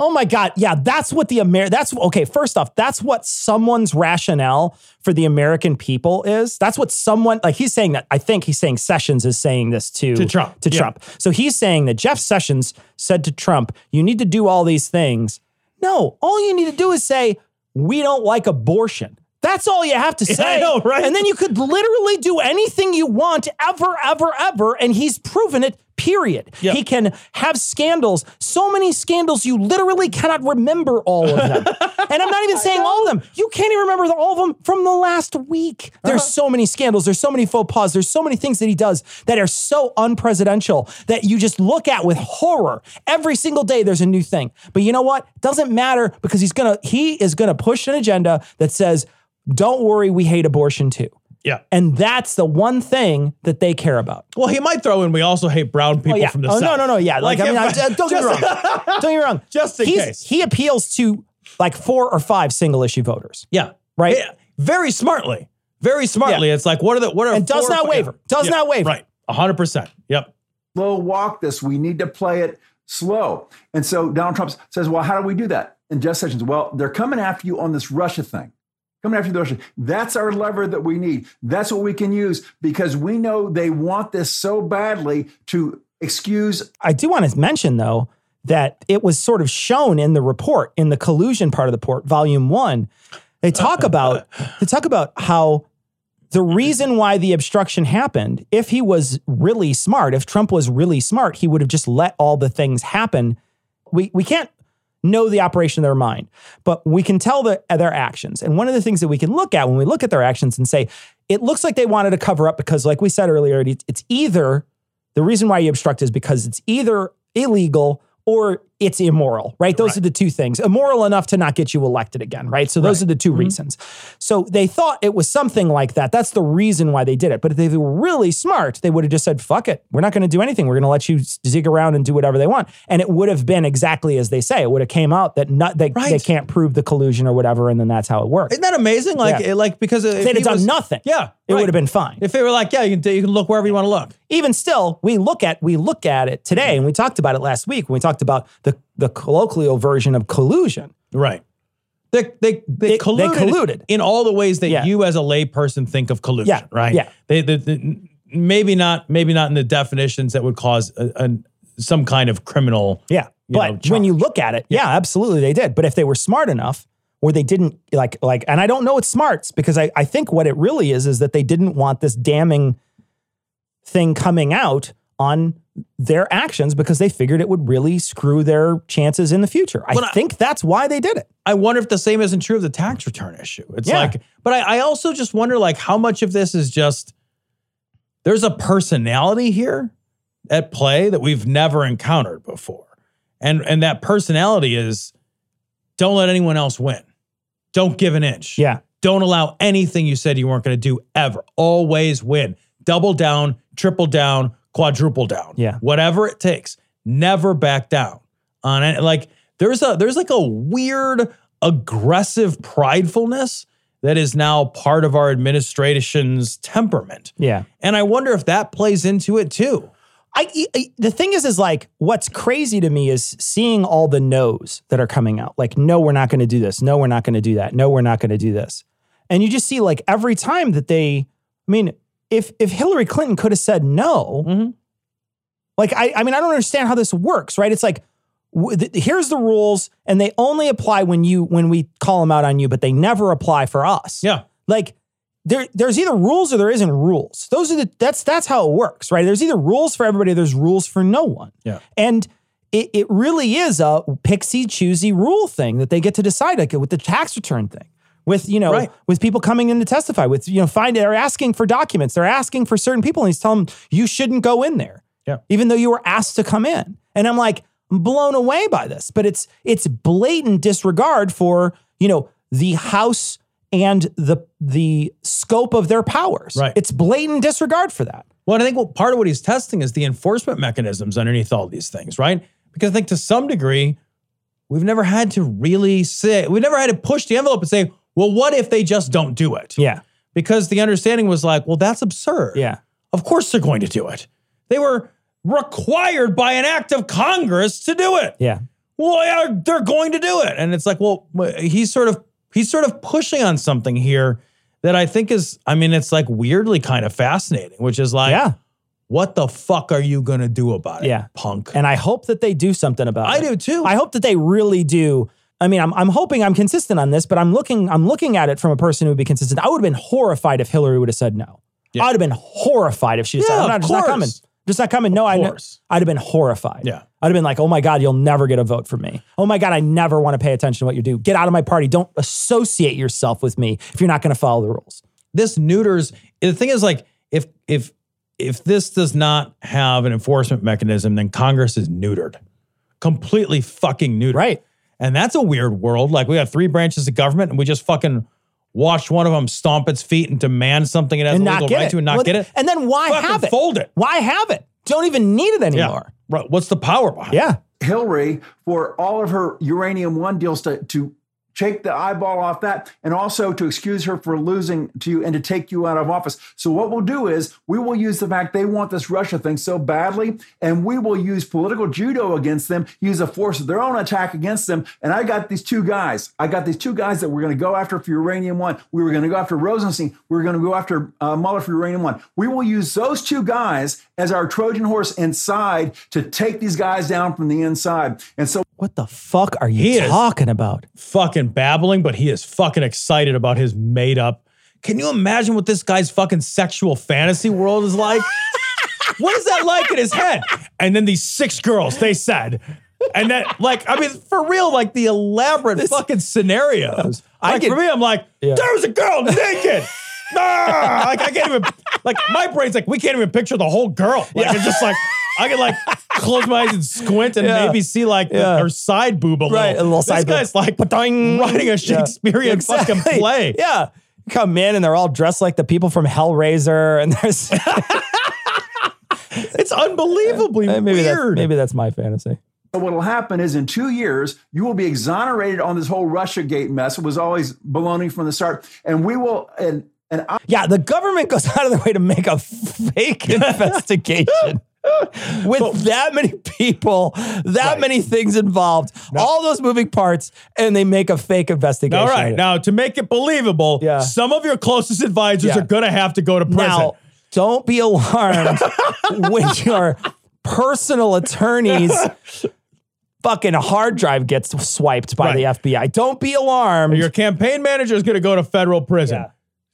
Oh my God. Yeah, that's what the Amer that's okay. First off, that's what someone's rationale for the American people is. That's what someone like he's saying that I think he's saying Sessions is saying this to, To Trump, To yeah. Trump. So he's saying that Jeff Sessions said to Trump, you need to do all these things. No, all you need to do is say, we don't like abortion. That's all you have to Yeah, say. I know, right? And then you could literally do anything you want ever, ever, ever. And he's proven it, period. Yep. He can have scandals, so many scandals, you literally cannot remember all of them. and I'm not even saying all of them. You can't even remember all of them from the last week. Uh-huh. There's so many scandals, there's so many faux pas, there's so many things that he does that are so unpresidential that you just look at with horror. Every single day there's a new thing. But you know what? Doesn't matter because he's gonna he is gonna push an agenda that says, don't worry, we hate abortion too. Yeah. And that's the one thing that they care about. Well, he might throw in. We also hate brown people Oh, yeah. from the oh, south. no, no, no. Yeah. Like, I mean, if- I, uh, don't get me wrong. Don't get me wrong. Just in He's- case. He appeals to like four or five single issue voters. Yeah. Right. Yeah. Very smartly. Very smartly. Yeah. It's like what are the what are And does not waver. Does not waver. Right. hundred percent. Yep. slow walk this. We need to play it slow. And so Donald Trump says, well, how do we do that? And Jeff Sessions, well, they're coming after you on this Russia thing. Coming after the Russia. That's our lever that we need. That's what we can use because we know they want this so badly to excuse I do want to mention though that it was sort of shown in the report in the collusion part of the report, volume one. They talk about they talk about how the reason why the obstruction happened, if he was really smart, if Trump was really smart, he would have just let all the things happen. We we can't know the operation of their mind, but we can tell the, uh, their actions. And one of the things that we can look at when we look at their actions and say, it looks like they wanted to cover up because, like we said earlier, it's either the reason why you obstruct is because it's either illegal or it's immoral, right? Those Right. are the two things. Immoral enough to not get you elected again, right? So those Right. are the 2 mm-hmm. reasons. So they thought it was something like that. That's the reason why they did it. But if they were really smart, they would have just said, fuck it. We're not going to do anything. We're going to let you zig around and do whatever they want. And it would have been exactly as they say. It would have came out that not, they, Right. they can't prove the collusion or whatever. And then that's how it works. Isn't that amazing? Like, Yeah. it, like because uh, if If they'd have done was- nothing, yeah, it would have been fine. If they were like, yeah, you can you can look wherever you want to look. even still, we look at we look at it today, mm-hmm. and we talked about it last week when we talked about the the colloquial version of collusion. Right. They they they, They- they colluded, colluded. in all the ways that Yeah. you as a layperson think of collusion. Yeah, Right. yeah. They, they, they- maybe not maybe not in the definitions that would cause a, a, some kind of criminal. Yeah, but know, when you look at it, yeah. absolutely they did. But if they were smart enough, or they didn't like like, and I don't know it's smarts because I I think what it really is is that they didn't want this damning thing coming out on their actions because they figured it would really screw their chances in the future. I I- think that's why they did it. I wonder if the same isn't true of the tax return issue. It's Yeah. like, but I, I also just wonder like how much of this is just there's a personality here at play that we've never encountered before. And and that personality is don't let anyone else win. Don't give an inch. Yeah. Don't allow anything you said you weren't going to do ever. Always win. Double down, triple down, quadruple down. Yeah. Whatever it takes. Never back down on it. Like there's a there's like a weird aggressive pridefulness that is now part of our administration's temperament. Yeah. And I wonder if that plays into it too. I, I- the thing is is like what's crazy to me is seeing all the no's that are coming out. Like no we're not going to do this. No we're not going to do that. No we're not going to do this. And you just see like every time that they I mean if if Hillary Clinton could have said no Mhm. like I I mean I don't understand how this works, right? It's like w- th- here's the rules and they only apply when you when we call them out on you but they never apply for us. Yeah. Like there, there's either rules or there isn't rules. Those are the that's that's how it works, right? There's either rules for everybody, there's rules for no one. Yeah. And it, it really is a pixie choosy rule thing that they get to decide, like with the tax return thing. With you know, Right. with people coming in to testify, with you know, find they're asking for documents, they're asking for certain people, and he's telling them you shouldn't go in there, Yeah. even though you were asked to come in. And I'm like, I'm blown away by this, but it's it's blatant disregard for you know the House and the the scope of their powers. Right. It's blatant disregard for that. Well, and I think what part of what he's testing is the enforcement mechanisms underneath all these things, right? Because I think to some degree, we've never had to really say, we've never had to push the envelope and say, well, what if they just don't do it? Yeah. Because the understanding was like, well, that's absurd. Yeah. Of course they're going to do it. They were required by an act of Congress to do it. Yeah. Well, yeah, they're going to do it. And it's like, well, he's sort of he's sort of pushing on something here that I think is, I mean, it's like weirdly kind of fascinating, which is like, Yeah. what the fuck are you gonna do about it, Yeah. punk? And I hope that they do something about I it. I do too. I hope that they really do. I mean, I'm, I'm hoping I'm consistent on this, but I'm looking I'm looking at it from a person who would be consistent. I would have been horrified if Hillary would have said no. Yeah. I'd have been horrified if she Yeah, said, I'm not, just not coming. Just not coming. No, I. I'd have been horrified. Yeah. I'd have been like, oh my God, you'll never get a vote from me. Oh my God, I never want to pay attention to what you do. Get out of my party. Don't associate yourself with me if you're not going to follow the rules. this neuters the thing is like if if if this does not have an enforcement mechanism, then Congress is neutered. Completely fucking neutered. Right. And that's a weird world. Like we have three branches of government and we just fucking watch one of them stomp its feet and demand something it has And a legal right it. to and not Well, get it. And then why Fucking have it? fold it. Why have it? Don't even need it anymore. Right. What's the power behind it? Yeah. Hillary for all of her uranium one deals to, to take the eyeball off that and also to excuse her for losing to you and to take you out of office. So what we'll do is we will use the fact they want this Russia thing so badly and we will use political judo against them, use a force of their own attack against them. And I got these two guys. I got these two guys that we're going to go after for uranium one. We were going to go after Rosenstein. We were going to go after uh, Mueller for uranium one. We will use those two guys as our Trojan horse inside to take these guys down from the inside. And so What the fuck are you He is- talking about? Fucking babbling, but he is fucking excited about his made up Can you imagine what this guy's fucking sexual fantasy world is like? what is that like in his head? And then these six girls, they said. And then, like, I mean, for real, like the elaborate fucking scenarios. I Like, get- for me, I'm like, Yeah. there was a girl naked. Ah! like, I can't even, like, my brain's like, we can't even picture the whole girl. Like, it's just like, I can, like, close my eyes and squint and Yeah. maybe see, like, the- her side boob a little. Right, a little this side boob. guy's like, Ba-doing. writing a Yeah. Shakespearean fucking play. Yeah. Come in and they're all dressed like the people from Hellraiser, and there's It's unbelievably maybe that's weird. maybe that's my fantasy. So what will happen is in two years, you will be exonerated on this whole Russia Gate mess. It was always baloney from the start. And we will, and, and I, Yeah, the government goes out of their way to make a fake investigation. With that many people, that many things involved, all those moving parts, and they make a fake investigation. All right. Now, to make it believable, Yeah. some of your closest advisors Yeah. are going to have to go to prison. Now, don't be alarmed when your personal attorney's fucking hard drive gets swiped by Right. the FBI. Don't be alarmed. your campaign manager is going to go to federal prison. Yeah.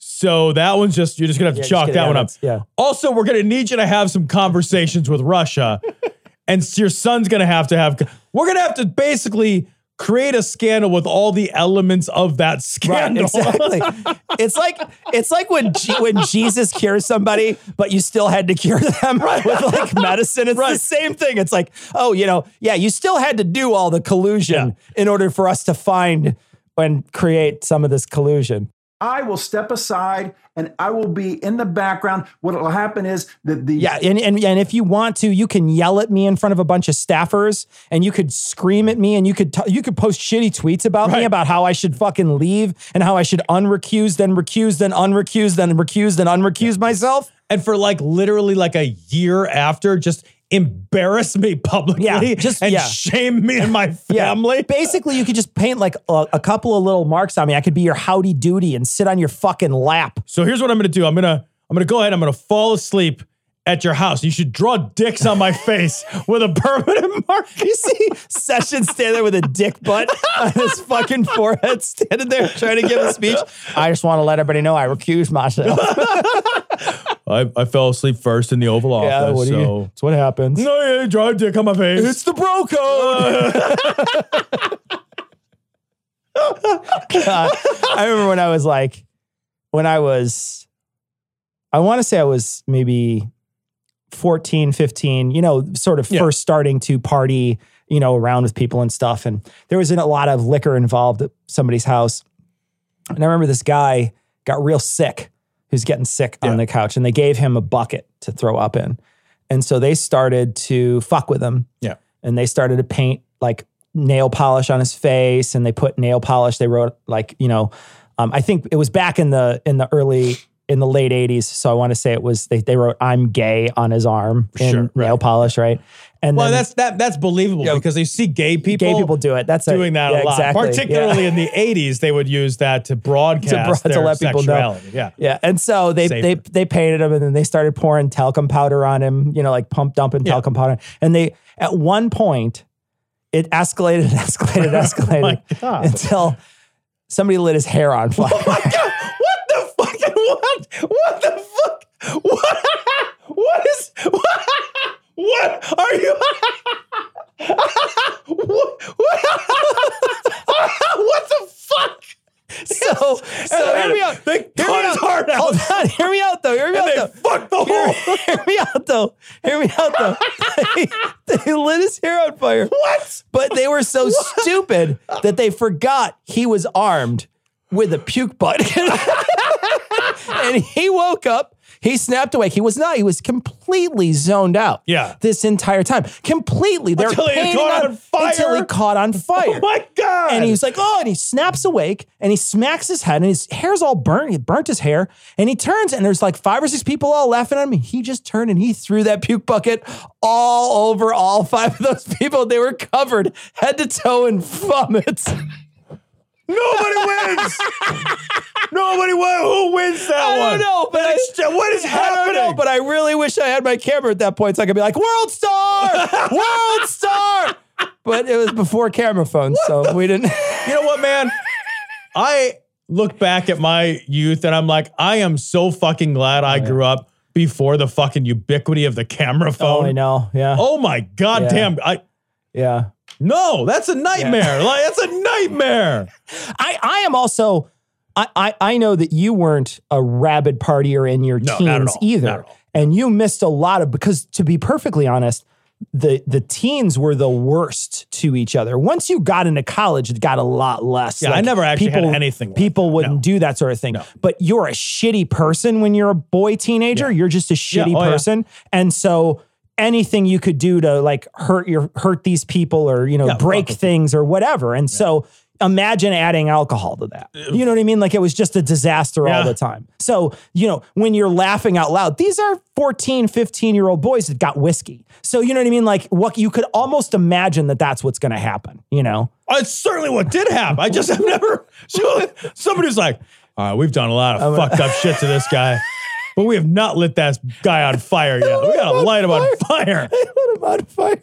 So that one's just, you're just to have to Yeah, chalk that one up. Yeah. Also, we're to need you to have some conversations with Russia. and your son's to have to have, we're to have to basically create a scandal with all the elements of that Right, scandal. exactly. it's like it's like when G- when Jesus cures somebody, but you still had to cure them right. with like medicine. It's the same thing. It's like, oh, you know, yeah, you still had to do all the collusion in order for us to find and create some of this collusion. I will step aside and I will be in the background. What will happen is that the Yeah, and, and and if you want to, you can yell at me in front of a bunch of staffers, and you could scream at me, and you could t- you could post shitty tweets about me about how I should fucking leave and how I should unrecuse, then recuse, then unrecuse, then recuse, then unrecuse myself. and for like literally like a year after, just embarrass me publicly Yeah, just- and yeah. shame me and my Yeah. family. Basically, you could just paint like a, a couple of little marks on me. I could be your howdy doody and sit on your fucking lap. So here's what I'm gonna do. I'm gonna I'm gonna go ahead. I'm gonna fall asleep at your house. You should draw dicks on my face with a permanent mark. You see Sessions standing there with a dick butt on his fucking forehead, standing there trying to give a speech. I just want to let everybody know I recuse myself. I, I fell asleep first in the Oval Office. yeah, what do you? so That's what happens. no, yeah, a dick on my face. It's the bro code. God, I remember when I was like, when I was, I want to say I was maybe 14, 15, you know, sort of Yeah. first starting to party, you know, around with people and stuff. And there was a lot of liquor involved at somebody's house. And I remember this guy got real sick. Was getting sick on the couch, and they gave him a bucket to throw up in. And so they started to fuck with him yeah. and they started to paint like nail polish on his face and they put nail polish they wrote like you know um, i think it was back in the in the early in the late 80s so i want to say it was they, they wrote i'm gay on his arm in Sure, right. nail polish right and Well, that's that that's believable Yeah. because you see gay people, gay people do it that's doing that yeah, a lot. exactly, Particularly yeah. in the 80s, they would use that to broadcast to their let people know. Yeah. Yeah, and so they they Safer. they painted him, and then they started pouring talcum powder on him. You know, like pump dumping talcum powder. And they at one point, it escalated, escalated, oh escalated my God. until somebody lit his hair on fire. Oh my god! what the fuck? what? What the fuck? What? What is what? What are you? what, what, what the fuck? so so hear me out. They cut his out. heart out. Hold on, hear me out though. Hear me And out they though. fucked the Hear, hole. hear me out though. Hear me out though. they, they lit his hair on fire. What? But they were so stupid that they forgot he was armed with a puke butt. and he woke up. He snapped awake. He was not. He was completely zoned out. Yeah. This entire time. Completely. They're Until he caught on oh fire? Until he caught on fire. Oh my god! And he's like, oh, and he snaps awake and he smacks his head and his hair's all burnt. He burnt his hair and he turns and there's like five or six people all laughing at him. He just turned and he threw that puke bucket all over all five of those people. They were covered head to toe in vomit. nobody wins. nobody wins. Who wins that I one? don't know, but I, what is I happening? don't know, but I really wish I had my camera at that point so I could be like, World Star! World Star! But it was before camera phones, so we didn't. you know what, man? I look back at my youth and I'm like, I am so fucking glad I oh, grew up before the fucking ubiquity of the camera phone. Oh, I know. Yeah. Oh my god Yeah. damn. I Yeah. No, that's a nightmare. Like that's a nightmare. I, I am also I, I I know that you weren't a rabid partier in your No, teens either. And you missed a lot of because to be perfectly honest, the the teens were the worst to each other. Once you got into college, it got a lot less. Yeah, I never actually had anything like people that. wouldn't No. do that sort of thing. No. But you're a shitty person when you're a boy teenager. You're just a shitty oh, yeah. person. And so anything you could do to like hurt your hurt these people or you know Yeah, break things or whatever. And so imagine adding alcohol to that. You know what I mean? Like it was just a disaster all the time. So, you know, when you're laughing out loud, these are 14, 15 year old boys that got whiskey. So, you know what I mean? Like what you could almost imagine that that's what's going to happen, you know? Uh, it's certainly what did happen. I just have never. So somebody's like, all right, we've done a lot of fucked up shit to this guy, but we have not lit that guy on fire yet. We gotta light him on fire. Put him on fire.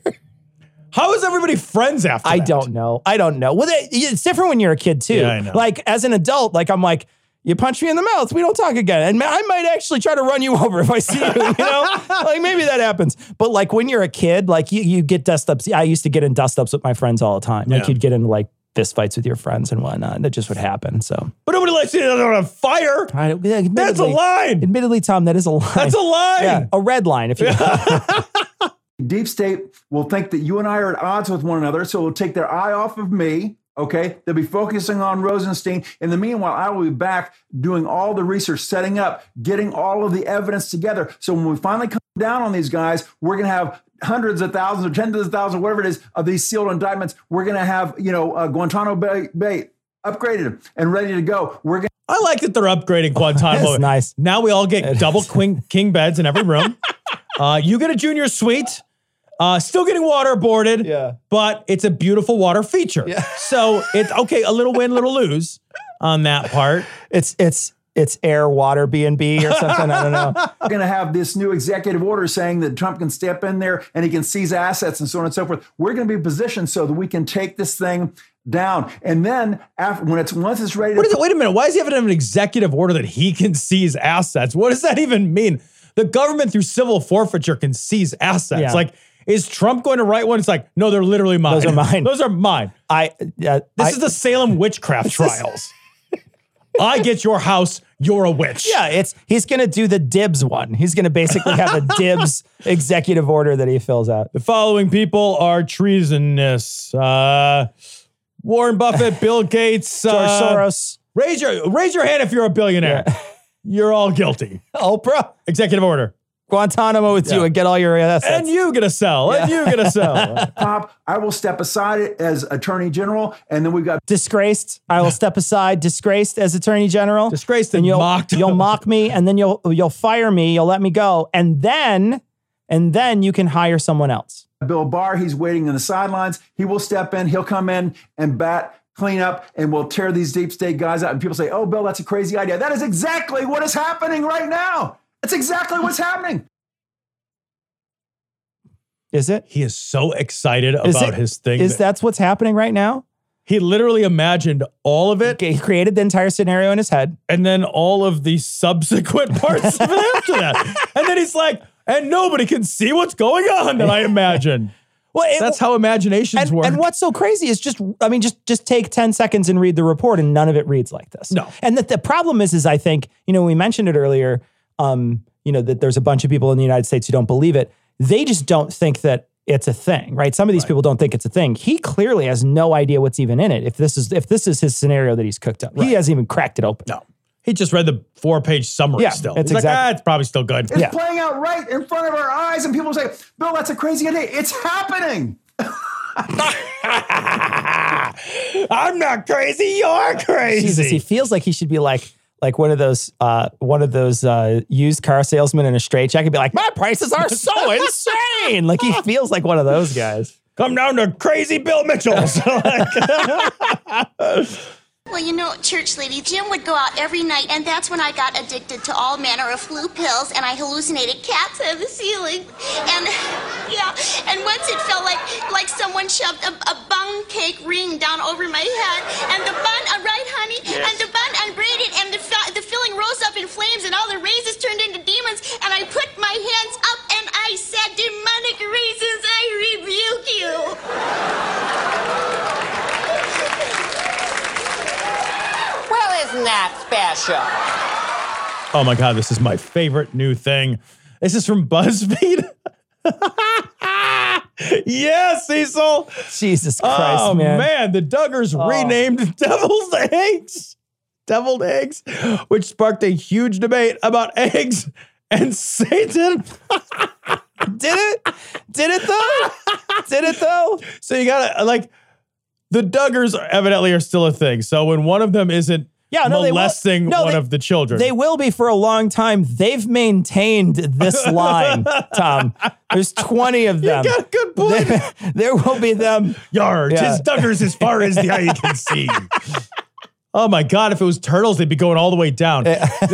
How is everybody friends after I that? don't know. I don't know. Well, it- it's different when you're a kid too. Yeah, I know. Like as an adult, like I'm like, you punch me in the mouth, we don't talk again. And ma- I might actually try to run you over if I see you, you know? like maybe that happens. But like when you're a kid, like you, you get dust ups. I used to get in dust ups with my friends all the time. Like Yeah. you'd get into like fist fights with your friends and whatnot. And that just would happen. So But nobody likes it on fire. I, yeah, That's a line. Admittedly, Tom, that is a line. That's a line. Yeah, a red line, if you Deep state will think that you and I are at odds with one another, so it'll take their eye off of me. Okay, they'll be focusing on Rosenstein. In the meanwhile, I will be back doing all the research, setting up, getting all of the evidence together. So when we finally come down on these guys, we're going to have hundreds of thousands or tens of thousands, whatever it is, of these sealed indictments. We're going to have, you know, uh, Guantanamo Bay, Bay upgraded and ready to go. We're going I like that they're upgrading Guantanamo. That's nice. Now we all get double queen, king beds in every room. uh, you get a junior suite. Uh, still getting waterboarded. Yeah. But it's a beautiful water feature. Yeah. So it's okay, a little win, little lose on that part. It's it's it's air water B and B or something. I don't know. We're going to have this new executive order saying that Trump can step in there and he can seize assets and so on and so forth. We're going to be positioned so that we can take this thing down. And then after when it's once it's ready What to is it? Wait a minute. Why does he have an executive order that he can seize assets? What does that even mean? The government through civil forfeiture can seize assets. Yeah. Like, is Trump going to write one? It's like, no, they're literally mine. Those are mine. Those are mine. I uh, This I- is the Salem witchcraft trials. I get your house, you're a witch. Yeah, it's he's gonna do the dibs one. He's gonna basically have a dibs executive order that he fills out. The following people are treasonous. Uh, Warren Buffett, Bill Gates, George uh, Soros, Raise your raise your hand if you're a billionaire. You're all guilty. Oprah, Executive order. Guantanamo with you and get all your assets. And you gonna sell. And you gonna sell. pop, I will step aside as attorney general. And then we've got disgraced. I will step aside. Disgraced as attorney general. Disgraced and and you'll mocked. you'll mock me, and then you'll you'll fire me. You'll let me go, and then and then you can hire someone else. Bill Barr. He's waiting in the sidelines. He will step in. He'll come in and bat, clean up, and we'll tear these deep state guys out. And people say, oh, Bill, that's a crazy idea. That is exactly what is happening right now. That's exactly what's happening. Is it? He is so excited Is about it- his thing. Is that that's what's happening right now? he literally imagined all of it He created the entire scenario in his head. and then all of the subsequent parts of it after that. And then he's like, and nobody can see what's going on that I imagine. Well, it- That's how imaginations and, work. and what's so crazy is just I mean just just take 10 seconds and read the report and none of it reads like this. No. And that the problem is is I think, you know, we mentioned it earlier um, you know, that there's a bunch of people in the United States who don't believe it. They just don't think that it's a thing, right? Some of these people don't think it's a thing. He clearly has no idea what's even in it. If this is if this is his scenario that he's cooked up. He hasn't even cracked it open. no. He just read the four page summary Yeah, still. it's He's like, ah, it's probably still good. It's Yeah. playing out right in front of our eyes. And people say, Bill, that's a crazy idea. It's happening. I'm not crazy. You're crazy. Jesus, he feels like he should be like like one of those uh one of those uh used car salesmen in a straight straitjacket be like, my prices are so insane. Like he feels like one of those guys. Come down to crazy Bill Mitchell's. Well, you know, church lady, Jim would go out every night, and that's when I got addicted to all manner of flu pills, and I hallucinated cats on the ceiling. And Yeah, and once it felt like like someone shoved a, a bun cake ring down over my head, and the bun, uh, right, honey? Yes. And the bun unbraided, and the fi- the filling rose up in flames, and all the raisins turned into demons. And I put my hands up, and I said, "Demonic raisins, I rebuke you." Well, isn't that special? Oh my God, this is my favorite new thing. This is from BuzzFeed. yes, Cecil. Jesus Christ, oh, man. the Duggars Oh. renamed deviled eggs. Deviled eggs, which sparked a huge debate about eggs and Satan. Did it? Did it though? Did it though? So you gotta like the Duggars evidently are still a thing. So when one of them isn't Yeah, no, molesting no, one they- of the children, They will be for a long time. They've maintained this line, Tom. There's 20 of them. got a good point. There, there will be them. Yar, Yeah. tis Duggars as far as the eye can see. Oh my God! If it was turtles, they'd be going all the way down. They- no,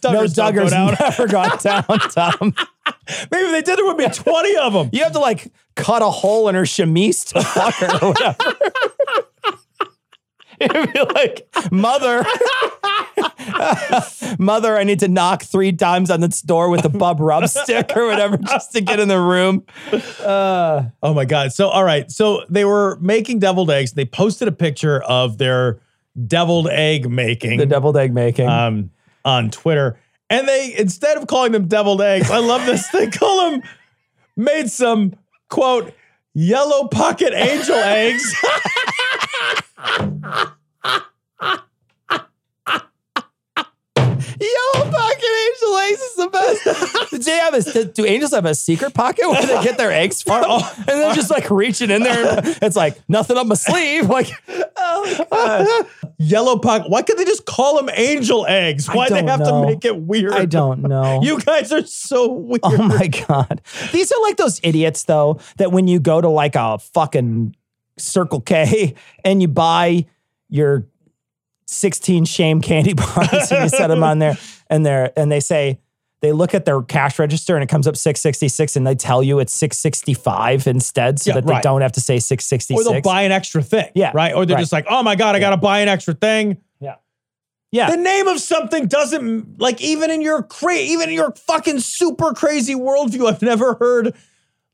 Duggars go down. never got down, Tom. Maybe if they did, there would be twenty of them. You have to like cut a hole in her chemise to fuck her or whatever. It'd be like, mother, mother, I need to knock three times on this door with a bub rub stick or whatever just to get in the room. Uh, Oh my God! So all right, so they were making deviled eggs. They posted a picture of their deviled egg making. the deviled egg making. um, on Twitter. And they, instead of calling them deviled eggs, I love this, they call them, made some, quote, yellow pocket angel eggs. Yellow pocket angel eggs is the best. do, they have a, do angels have a secret pocket where they get their eggs from? Oh. and they're just like reaching in there. And it's like nothing up my sleeve. Like, oh God. yellow pocket. Why could they just call them angel eggs? Why they don't have know. to make it weird? I don't know. You guys are so weird. Oh my god. These are like those idiots though that when you go to like a fucking Circle K and you buy your 16 shame candy bars and you set them on there and they're and they say they look at their cash register and it comes up 666 and they tell you it's 665 instead so Yeah, that they right. don't have to say 666. Or they'll buy an extra thing. Yeah, Right. Or they're right. just like, oh my God, I got to buy an extra thing. yeah. Yeah. The name of something doesn't like even in your cra- even in your fucking super crazy worldview. I've never heard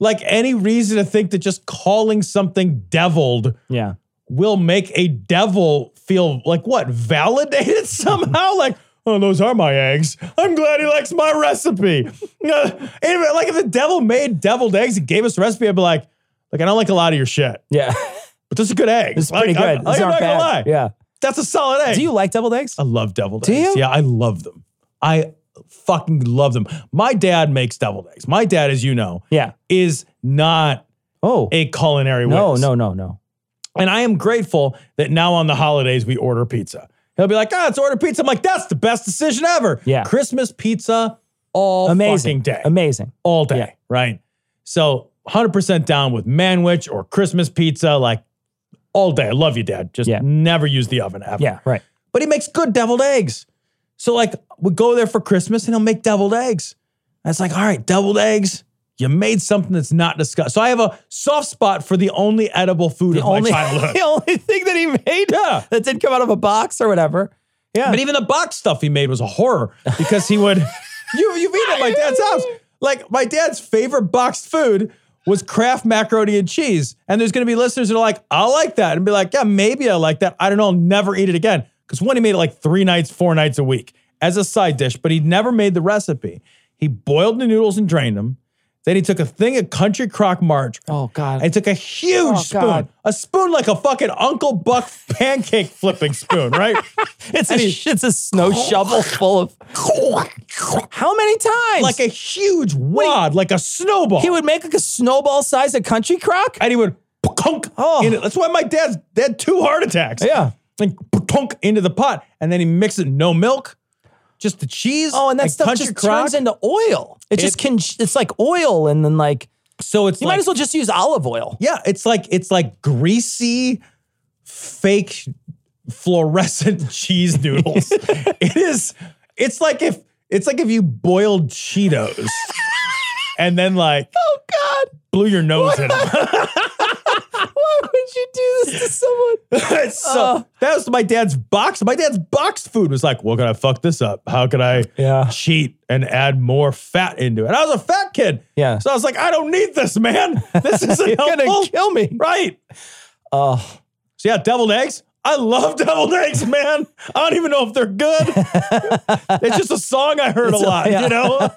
like any reason to think that just calling something deviled yeah. will make a devil feel like what validated somehow. like, oh, those are my eggs. I'm glad he likes my recipe. Uh, anyway, like if the devil made deviled eggs and gave us a recipe, I'd be like, like I don't like a lot of your shit, Yeah. but this is a good egg. It's Like, pretty good. I'm, not aren't gonna lie. Yeah. That's a solid egg. Do you like deviled eggs? I love deviled Do eggs. you? Yeah, I love them. I fucking love them. My dad makes deviled eggs. My dad, as you know, Yeah. is not Oh. a culinary No, whiz. no, no, no. And I am grateful that now on the holidays we order pizza. He'll be like, ah, let's order pizza. I'm like, that's the best decision ever. Yeah. Christmas pizza all Amazing. fucking day. Amazing. all day. Yeah. Right. So 100% down with manwich or Christmas pizza, like all day. I love you, Dad. Just Yeah. never use the oven ever. Yeah, right. But he makes good deviled eggs. So like we go there for Christmas and he'll make deviled eggs. And it's like, all right, deviled eggs. You made something that's not discussed. So I have a soft spot for the only edible food The of only, my childhood. the only thing that he made Yeah. that did come out of a box or whatever. Yeah. But even the box stuff he made was a horror because he would. you you've eaten at my dad's house. Like my dad's favorite boxed food was Kraft macaroni and cheese. And there's going to be listeners that are like, I like that, and be like, yeah, maybe I like that. I don't know. I'll never eat it again because one he made it like three nights, four nights a week as a side dish, but he never made the recipe. He boiled the noodles and drained them. Then he took a thing of country crock margarine. Oh, God. And took a huge Oh, spoon, God. a spoon like a fucking Uncle Buck pancake flipping spoon, right? It's a, he- it's a snow shovel full of. How many times? like a huge wad, like a snowball. he would make like a snowball size of country crock. and he would Oh. in it. That's why my dad's had two heart attacks. Yeah. Like punk into the pot, and then he mixes it no milk, just the cheese. Oh, and that like stuff just crock. turns into oil. It, just It- can. It's like oil, and then like So it's you like, might as well just use olive oil. yeah, it's like it's like greasy, fake, fluorescent cheese noodles. it is. It's like if it's like if you boiled Cheetos. and then like oh God, blew your nose in him. Why would you do this to someone? so Uh. that was my dad's box. My dad's boxed food was like, well, can I fuck this up? How can I Yeah. cheat and add more fat into it? And I was a fat kid. Yeah. So I was like, I don't need this, man. This isn't You're gonna kill me. Right. Oh, So yeah, deviled eggs. I love deviled eggs, man. I don't even know if they're good. it's just a song I heard a It's a- lot, yeah. you know?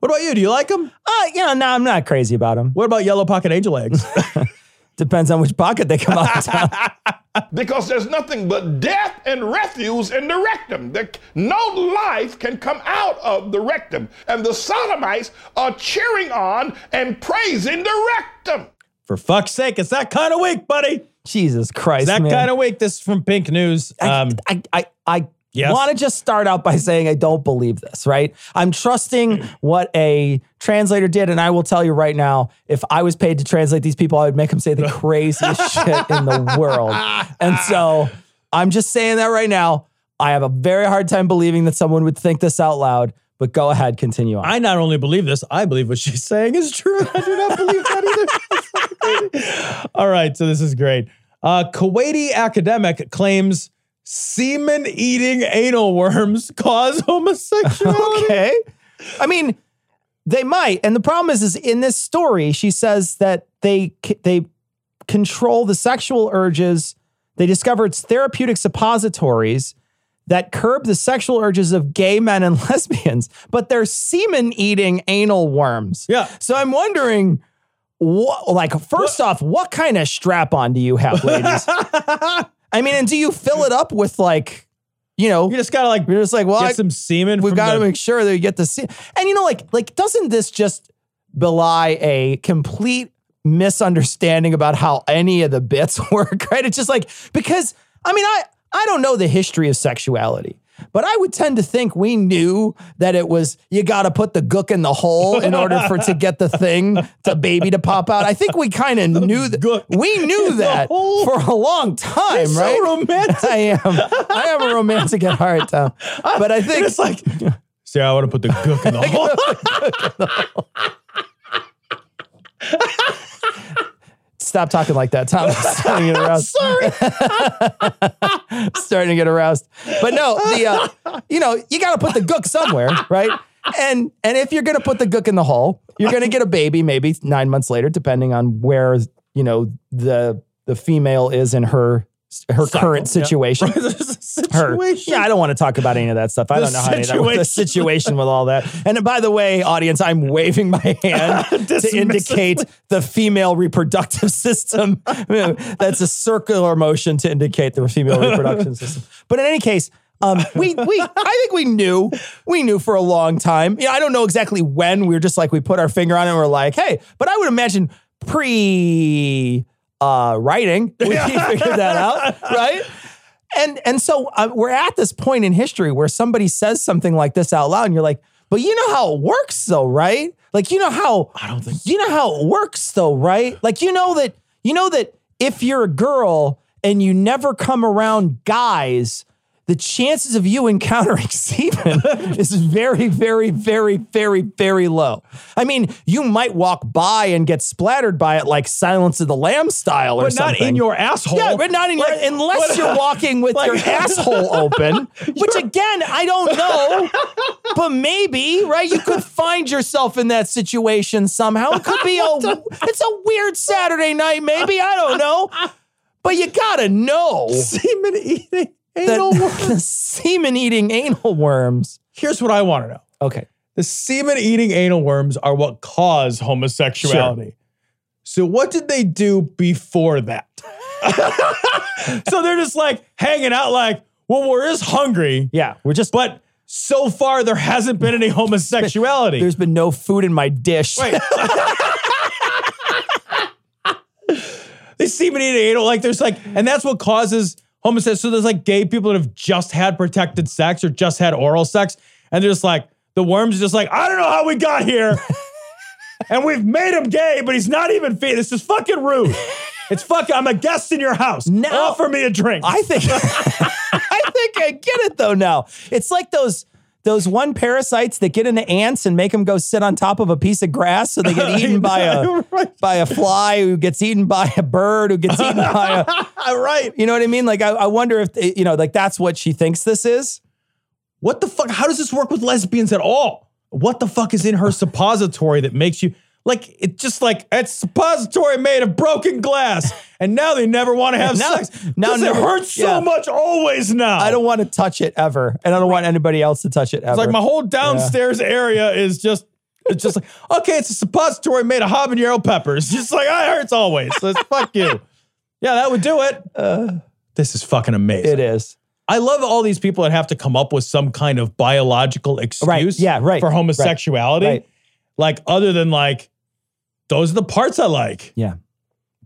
What about you? Do you like them? uh, you know, no, I'm not crazy about them. What about yellow pocket angel eggs? Depends on which pocket they come out of. Because there's nothing but death and refuse in the rectum. There, no life can come out of the rectum. And the sodomites are cheering on and praising the rectum. For fuck's sake, it's that kind of week, buddy. Jesus Christ, It's that man. kind of week. This is from Pink News. Um, I, I, I Yes? want to just start out by saying I don't believe this, right? I'm trusting what a translator did, and I will tell you right now, if I was paid to translate these people, I would make them say the craziest shit in the world. And so I'm just saying that right now. I have a very hard time believing that someone would think this out loud, but go ahead, continue on. I not only believe this, I believe what she's saying is true. I do not believe that either. That's fucking crazy. All right, so this is great. Uh, Kuwaiti academic claims semen eating anal worms cause homosexuality. okay. I mean, they might. And the problem is, is in this story, she says that they they control the sexual urges. They discover it's therapeutic suppositories that curb the sexual urges of gay men and lesbians, but they're semen eating anal worms. Yeah. So I'm wondering. What, like, first off, what kind of strap on do you have, ladies? I mean, and do you fill it up with like, you know, You just gotta like you're just like, well, get I- some semen. we've got to the- make sure that you get the semen. and you know like like doesn't this just belie a complete misunderstanding about how any of the bits work right it's just like because i mean i i don't know the history of sexuality but I would tend to think we knew that it was you got to put the gook in the hole in order for to get the thing, the baby to pop out. I think we kind of knew that. We knew that for a long time, right? So romantic. I am. I am a romantic at heart, Tom. But I think it's like, see, I want to put the gook in the hole. Stop talking like that, Tom. I'm starting to get aroused. Sorry. starting to get aroused. But no, the uh, you know, you got to put the gook somewhere, right? And and if you're going to put the gook in the hole, you're going to get a baby maybe 9 months later depending on where, you know, the the female is in her her current Cycle, yeah. situation. Her. Yeah, I don't want to talk about any of that stuff. I The don't know how any of that the situation. situation with all that. And by the way, audience, I'm waving my hand to indicate the female reproductive system. That's a circular motion to indicate the female reproduction system. But in any case, um, we we I think we knew we knew for a long time. Yeah, I don't know exactly when. We were just like we put our finger on it. and We're like, hey, but I would imagine pre uh, writing we figured that out, right? And and so uh, we're at this point in history where somebody says something like this out loud, and you're like, but you know how it works, though, right? Like you know how I don't think you know how it works, though, right? Like you know that you know that if you're a girl and you never come around guys. The chances of you encountering semen is very, very, very, very, very low. I mean, you might walk by and get splattered by it like Silence of the Lamb style or something. But not in your asshole. Yeah, but not in Like, your unless you're walking with like- your asshole open. Which again, I don't know. but maybe, right? You could find yourself in that situation somehow. It could be a it's a weird Saturday night, maybe. I don't know. But you gotta know semen eating anal the semen eating anal worms. Here's what I want to know. Okay. The semen eating anal worms are what cause homosexuality. Sure. So what did they do before that? so they're just like hanging out like, well, we're just hungry. Yeah, we're just But so far there hasn't been any homosexuality. there's been no food in my dish. Wait. they semen eating anal, like there's like, and that's what causes homosexuality. So there's like gay people that have just had protected sex or just had oral sex, and they're just like, the worms just like, I don't know how we got here. and we've made him gay, but he's not even fit. This is fucking rude. It's fucking, I'm a guest in your house. Now- Offer me a drink. I think I think I get it though now. It's like those those one parasites that get into ants and make them go sit on top of a piece of grass so they get eaten by a by a fly who gets eaten by a bird who gets eaten by a right. You know what I mean? Like I, I wonder if they- you know, like that's what she thinks this is. What the fuck? How does this work with lesbians at all? What the fuck is in her suppository that makes you like it's just like it's suppository made of broken glass, and now they never want to have Now- sex. now Now it never- hurts so yeah. much always now. I don't want to touch it ever, and I don't want anybody else to touch it ever. It's like my whole downstairs area is just. It's just like okay, it's a suppository made of habanero peppers. Just like I hurts always. So it's fuck you. Yeah, that would do it. Uh, this is fucking amazing. It is. I love all these people that have to come up with some kind of biological excuse yeah, right, for homosexuality. right. Like other than like, those are the parts I like. Yeah.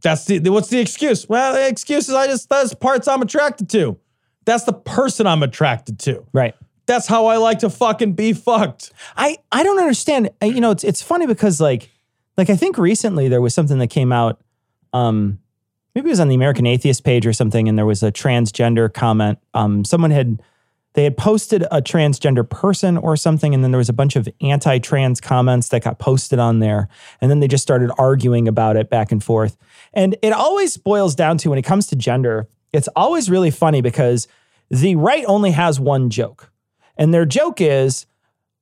That's the what's the excuse? Well, the excuse is I just that's parts I'm attracted to. That's the person I'm attracted to. Right. That's how I like to fucking be fucked. I I don't understand. Uh, You know, it's it's funny because like like I think recently there was something that came out. Um, maybe it was on the American Atheist page or something, and there was a transgender comment. Um, someone had they had posted a transgender person or something, and then there was a bunch of anti-trans comments that got posted on there, and then they just started arguing about it back and forth. And it always boils down to when it comes to gender, it's always really funny because the right only has one joke. And their joke is,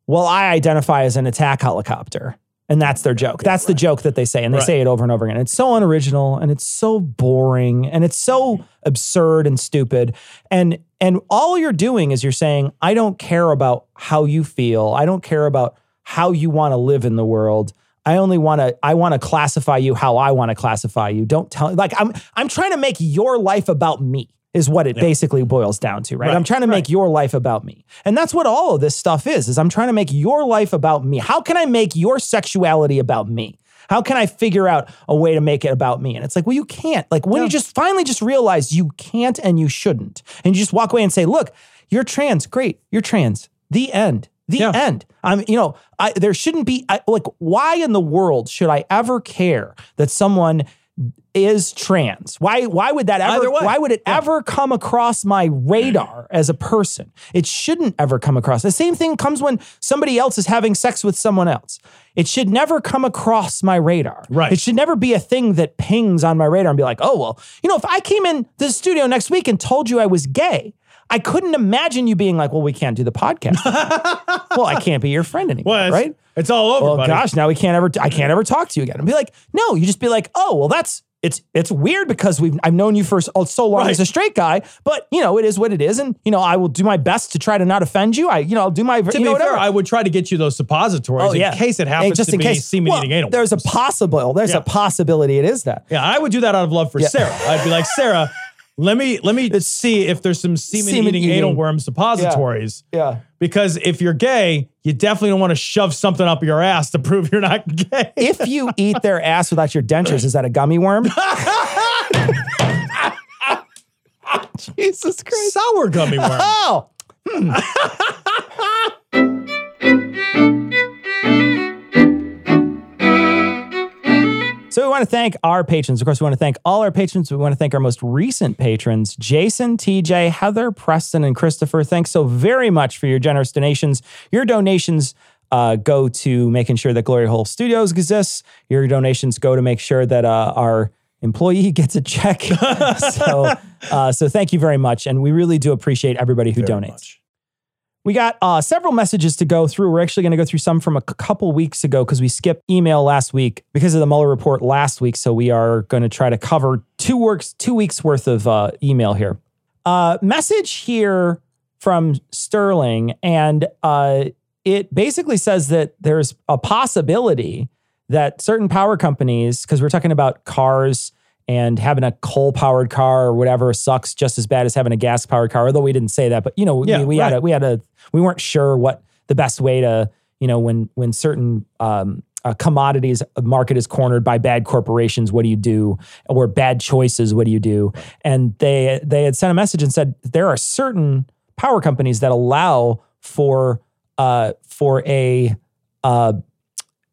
well, I identify as an attack helicopter. And that's their joke. That's the joke that they say. And they Right. say it over and over again. It's so unoriginal and it's so boring and it's so absurd and stupid. And and all you're doing is you're saying, I don't care about how you feel. I don't care about how you want to live in the world. I only want to I want to classify you how I want to classify you. Don't tell like I'm I'm trying to make your life about me is what it basically boils down to, right? Right, I'm trying to make your life about me. And that's what all of this stuff is. Is I'm trying to make your life about me. How can I make your sexuality about me? How can I figure out a way to make it about me? And it's like, well, you can't. Like when you just finally just realize you can't and you shouldn't. And you just walk away and say, look, you're trans. Great. You're trans. The end. The end. I'm, you know, I, there shouldn't be I, like, why in the world should I ever care that someone is trans? Why? Why would that ever? Why would it ever come across my radar as a person? It shouldn't ever come across. The same thing comes when somebody else is having sex with someone else. It should never come across my radar. Right. It should never be a thing that pings on my radar and be like, oh well, you know, if I came in the studio next week and told you I was gay. I couldn't imagine you being like, well, we can't do the podcast. well, I can't be your friend anymore, Well, it's, right? It's all over. well, buddy. gosh, now we can't ever. I can't ever talk to you again. And be like, no, you just be like, oh, well, that's it's it's weird because we've I've known you for so oh, so long Right. as a straight guy, but you know it is what it is, and you know I will do my best to try to not offend you. I you know I'll do my To you be know whatever. fair, I would try to get you those suppositories oh in yeah, case it happens just to in be case. semen Well, eating anal. there's a possible. There's Yeah. a possibility it is that. Yeah, I would do that out of love for Yeah. Sarah. I'd be like, Sarah, let me let me see if there's some semen, Semen eating, eating. anal worm suppositories. Yeah. Because if you're gay, you definitely don't want to shove something up your ass to prove you're not gay. If you eat their ass without your dentures, is that a gummy worm? Jesus Christ. Sour gummy worm. Oh. So want to thank our patrons. Of course, we want to thank all our patrons. We want to thank our most recent patrons, Jason, TJ, Heather, Preston, and Christopher. Thanks so very much for your generous donations. Your donations uh, go to making sure that Glory Hole Studios exists. Your donations go to make sure that uh, our employee gets a check. so, uh, so thank you very much, and we really do appreciate everybody who donates. We got uh, several messages to go through. We're actually going to go through some from a couple weeks ago because we skipped email last week because of the Mueller report last week. So we are going to try to cover two works, two weeks worth of uh, email here. Uh, message here from Sterling, and uh, it basically says that there's a possibility that certain power companies, because we're talking about cars and having a coal powered car or whatever sucks just as bad as having a gas powered car. Although we didn't say that, but you know, Yeah, we, we had right. a, we had a, we weren't sure what the best way to, you know, when when certain um, uh, commodities market is cornered by bad corporations, what do you do? Or bad choices, what do you do? And they they had sent a message and said there are certain power companies that allow for uh, for a uh,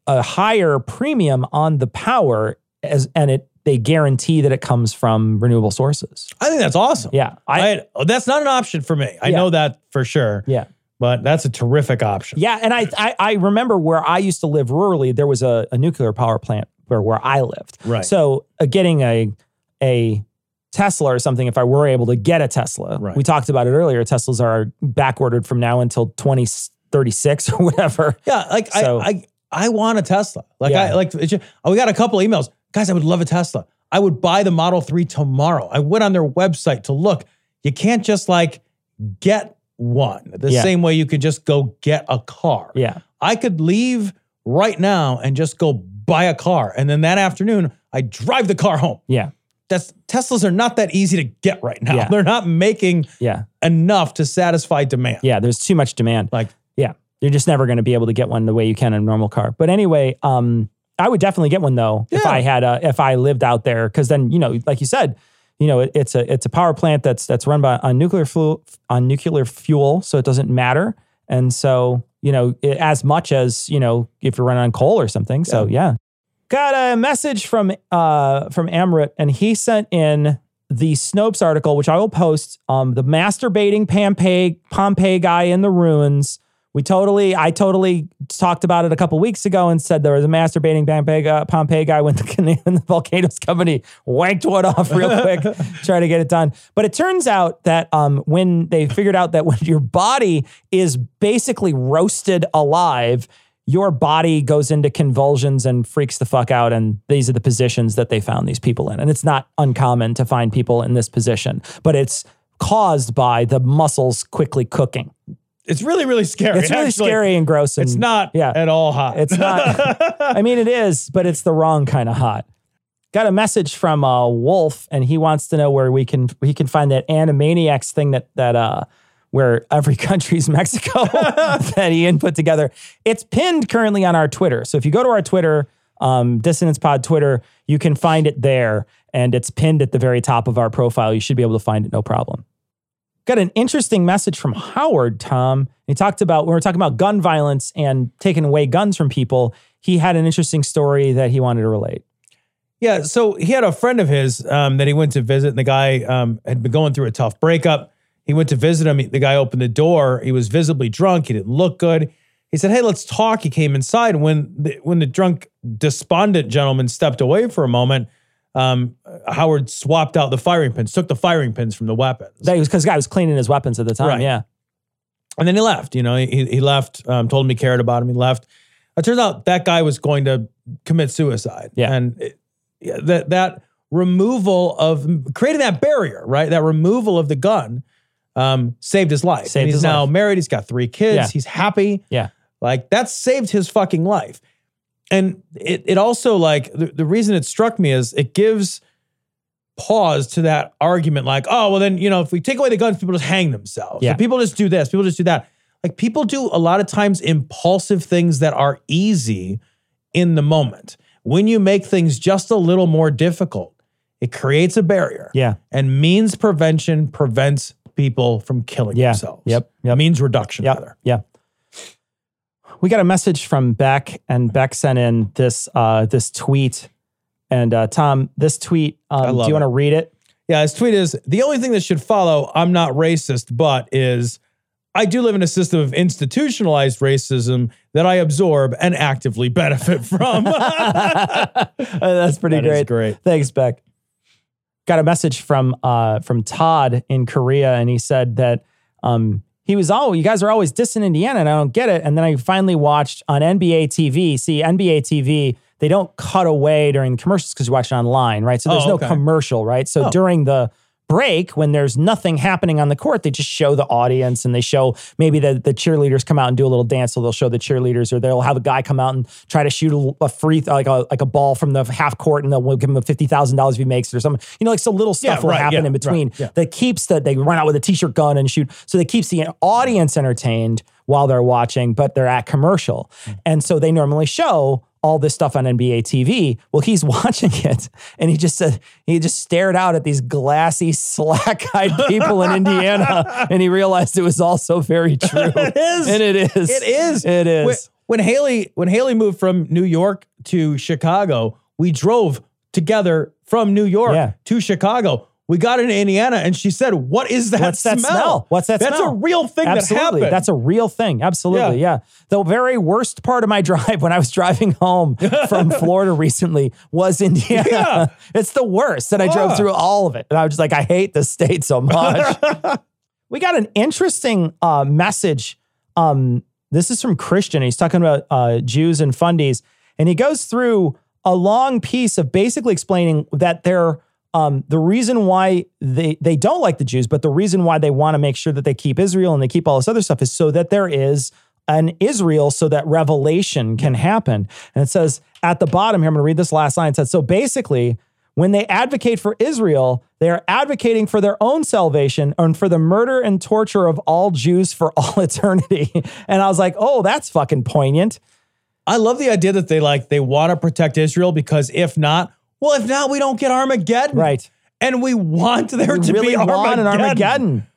a higher premium on the power as and it they guarantee that it comes from renewable sources. I think that's awesome. Yeah. I, that's not an option for me. I Yeah. know that for sure. Yeah. But that's a terrific option. Yeah, and I, I I remember where I used to live rurally. There was a, a nuclear power plant where where I lived. Right. So uh, getting a a Tesla or something, if I were able to get a Tesla, Right. we talked about it earlier. Teslas are back ordered from now until twenty thirty six or whatever. Yeah, like So- I, I I want a Tesla. Like Yeah. I like just- oh, we got a couple emails. Guys, I would love a Tesla. I would buy the Model 3 tomorrow. I went on their website to look. You can't just like get one the Yeah. same way you could just go get a car. Yeah. I could leave right now and just go buy a car. And then that afternoon, I drive the car home. Yeah. That's Teslas are not that easy to get right now. Yeah. They're not making Yeah. enough to satisfy demand. Yeah, there's too much demand. Like, yeah, you're just never going to be able to get one the way you can in a normal car. But anyway, um, I would definitely get one though if I had a if I lived out there because then you know, like you said, you know, it, it's a it's a power plant that's that's run by on nuclear fuel on nuclear fuel, so it doesn't matter. And so you know, it, as much as you know, if you're running on coal or something. So yeah. Got a message from uh from Amrit, and he sent in the Snopes article, which I will post. Um, the masturbating Pompeii Pompeii guy in the ruins. We totally, I totally talked about it a couple weeks ago and said there was a masturbating Pompeii guy, Pompeii guy when the, when the volcanoes company wanked one off real quick, try to get it done. But it turns out that um, when they figured out that when your body is basically roasted alive, your body goes into convulsions and freaks the fuck out. And these are the positions that they found these people in. And it's not uncommon to find people in this position, but it's caused by the muscles quickly cooking. It's really, really scary. It's really actually. scary and gross. And It's not yeah. at all hot. It's not. I mean, it is, but it's the wrong kind of hot. Got a message from uh, Wolf, and he wants to know where we can he can find that Animaniacs thing that that uh where every country's Mexico that Ian put together. It's pinned currently on our Twitter. So if you go to our Twitter, um, Dissonance Pod Twitter, you can find it there, and it's pinned at the very top of our profile. You should be able to find it, no problem got an interesting message from Howard, Tom. He talked about, when we were talking about gun violence and taking away guns from people, he had an interesting story that he wanted to relate. Yeah, so he had a friend of his um, that he went to visit, and the guy um, had been going through a tough breakup. He went to visit him. The guy opened the door. He was visibly drunk. He didn't look good. He said, "Hey, let's talk." He came inside. When the, when the drunk, despondent gentleman stepped away for a moment, um, Howard swapped out the firing pins, took the firing pins from the weapons. That was because the guy was cleaning his weapons at the time. Right. Yeah. And then he left. You know, he, he left, um, told him he cared about him. He left. It turns out that guy was going to commit suicide. Yeah. And it, yeah, that, that removal of creating that barrier, right? That removal of the gun um, saved his life. Saved and he's now life. married. He's got three kids. Yeah. He's happy. Yeah. Like that saved his fucking life. And it, it also like the, the reason it struck me is it gives pause to that argument like, oh, well then, you know, if we take away the guns, people just hang themselves. Yeah. If people just do this, people just do that. Like people do a lot of times impulsive things that are easy in the moment. When you make things just a little more difficult, it creates a barrier. Yeah. And means prevention prevents people from killing Yeah. themselves. Yep. Yep. Means reduction, Yep. rather. Yeah. We got a message from Beck, and Beck sent in this uh, this tweet. And uh, Tom, this tweet, um, do you want to read it? Yeah, his tweet is the only thing that should follow, I'm not racist, but is I do live in a system of institutionalized racism that I absorb and actively benefit from. That's pretty That great. great. Thanks, Beck. Got a message from uh, from Todd in Korea, and he said that um, he was all, you guys are always dissing Indiana, and I don't get it. And then I finally watched on NBA TV. See, NBA TV, they don't cut away during the commercials because you watch it online, right? So there's Oh, no commercial, right? So Oh. during the break when there's nothing happening on the court. They just show the audience and they show maybe the, the cheerleaders come out and do a little dance. So they'll show the cheerleaders or they'll have a guy come out and try to shoot a, a free like a like a ball from the half court and they'll give him a $50,000 if he makes it or something. You know like some little stuff Yeah, will right, happen yeah, in between right, yeah. that keeps that they run out with a t-shirt gun and shoot. So that keeps the audience entertained while they're watching but they're at commercial. Hmm. and so they normally show all this stuff on NBA TV. Well, he's watching it and he just said, he just stared out at these glassy, slack eyed people in Indiana and he realized it was also very true. it is. And it is. It is. It is. When, when Haley when Haley moved from New York to Chicago, we drove together from New York Yeah. to Chicago. We got into Indiana and she said, What is that smell? What's that smell? What's that That's smell? a real thing Absolutely. that happened. That's a real thing. Absolutely. Yeah. The very worst part of my drive when I was driving home from Florida recently was Indiana. Yeah. It's the worst. And I Ah. drove through all of it. And I was just like, I hate this state so much. we got an interesting uh, message. Um, this is from Christian. He's talking about uh, Jews and fundies. And he goes through a long piece of basically explaining that they're um, the reason why they they don't like the Jews, but the reason why they want to make sure that they keep Israel and they keep all this other stuff is so that there is an Israel so that revelation can happen. And it says at the bottom here, I'm going to read this last line. It says, so basically, when they advocate for Israel, they are advocating for their own salvation and for the murder and torture of all Jews for all eternity. And I was like, oh, that's fucking poignant. I love the idea that they like they want to protect Israel because if not, well, if not, we don't get Armageddon. Right. And we want there We to really be Armageddon. Armageddon.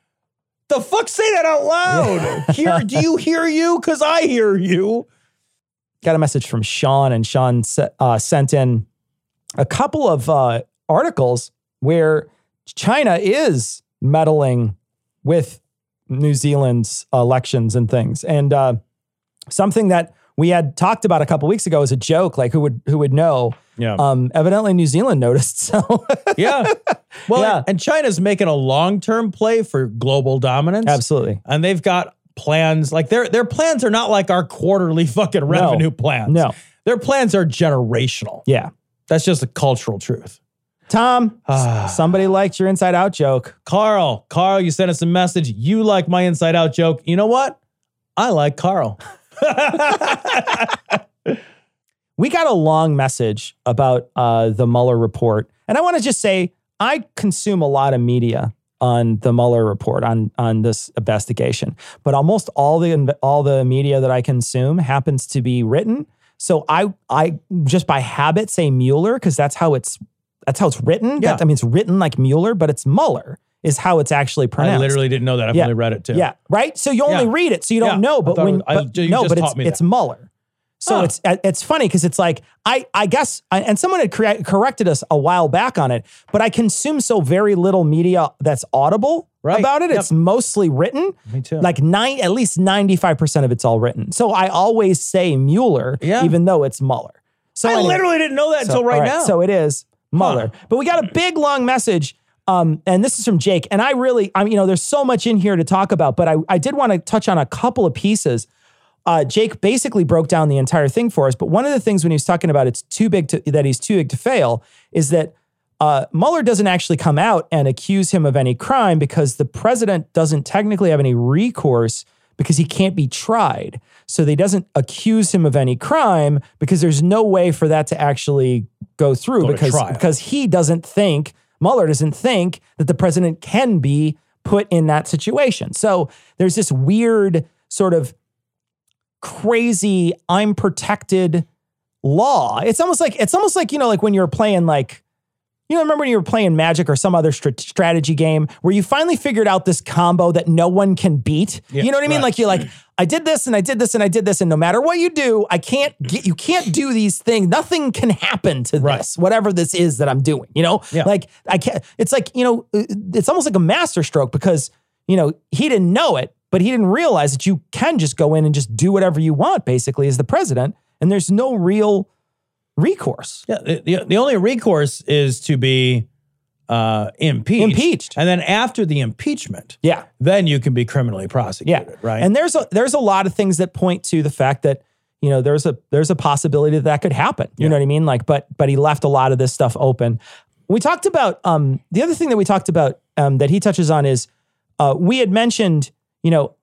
The fuck say that out loud. Hear do you hear you? Because I hear you. got a message from Sean, and Sean uh, sent in a couple of uh, articles where China is meddling with New Zealand's elections and things, and uh, something that we had talked about a couple weeks ago as a joke, like who would who would know? Yeah. Um, evidently, New Zealand noticed. So Yeah. Well, Yeah. and China's making a long-term play for global dominance. absolutely, And they've got plans like their their plans are not like our quarterly fucking revenue plans. no, Their plans are generational. yeah. That's just a cultural truth. Tom, somebody liked your Inside Out joke. Carl, Carl, you sent us a message. You like my inside out joke. You know what? I like Carl. We got a long message about uh, the Mueller report, and I want to just say I consume a lot of media on the Mueller report on on this investigation, but almost all the all the media that I consume happens to be written. So I I just by habit say Mueller because that's how it's that's how it's written. Yeah. That, I mean, it's written like Mueller, but it's Mueller is how it's actually pronounced. I literally didn't know that. I've Yeah. only read it too. Yeah, right. So you only Yeah. read it, so you don't Yeah. know. But when was- I- but, you no, just but it's me it's Mueller. So Huh. it's uh, it's funny because it's like I I guess and someone had crea- corrected us a while back on it, but I consume so very little media that's audible Right. about it. Yep. It's mostly written. Me too. Like nine, at least ninety five percent of it's all written. So I always say Mueller, Yeah. even though it's Mueller. So I anyway. literally didn't know that So, until right, all now. So it is Mueller. But we got a big long message. Um, and this is from Jake. And I really, I'm, you know, there's so much in here to talk about, but I, I did want to touch on a couple of pieces. Uh, Jake basically broke down the entire thing for us. But one of the things when he was talking about it's too big to that he's too big to fail is that uh, Mueller doesn't actually come out and accuse him of any crime because the president doesn't technically have any recourse because he can't be tried. So they doesn't accuse him of any crime because there's no way for that to actually go through Go to because trial. because he doesn't think Mueller doesn't think that the president can be put in that situation. So there's this weird sort of crazy I'm protected law. It's almost like it's almost like you know like when you're playing like you know remember when you were playing Magic or some other str- strategy game where you finally figured out this combo that no one can beat. Yeah, you know what I mean? right. Like you're like mm. I did this and I did this and I did this and no matter what you do, I can't get you can't do these things. Nothing can happen to Right. this whatever this is that I'm doing, you know? Yeah. Like I can't it's like, you know, uh, it's almost like a master stroke because, you know, he didn't know it, but he didn't realize that you can just go in and just do whatever you want basically as the president and there's no real recourse. Yeah, the, the, only recourse is to be uh, impeached. Impeached. And then after the impeachment, Yeah. then you can be criminally prosecuted, right? And there's a there's a lot of things that point to the fact that you know there's a there's a possibility that that could happen. You know what I mean? Like, but but he left a lot of this stuff open. We talked about um the other thing that we talked about um that he touches on is uh we had mentioned you know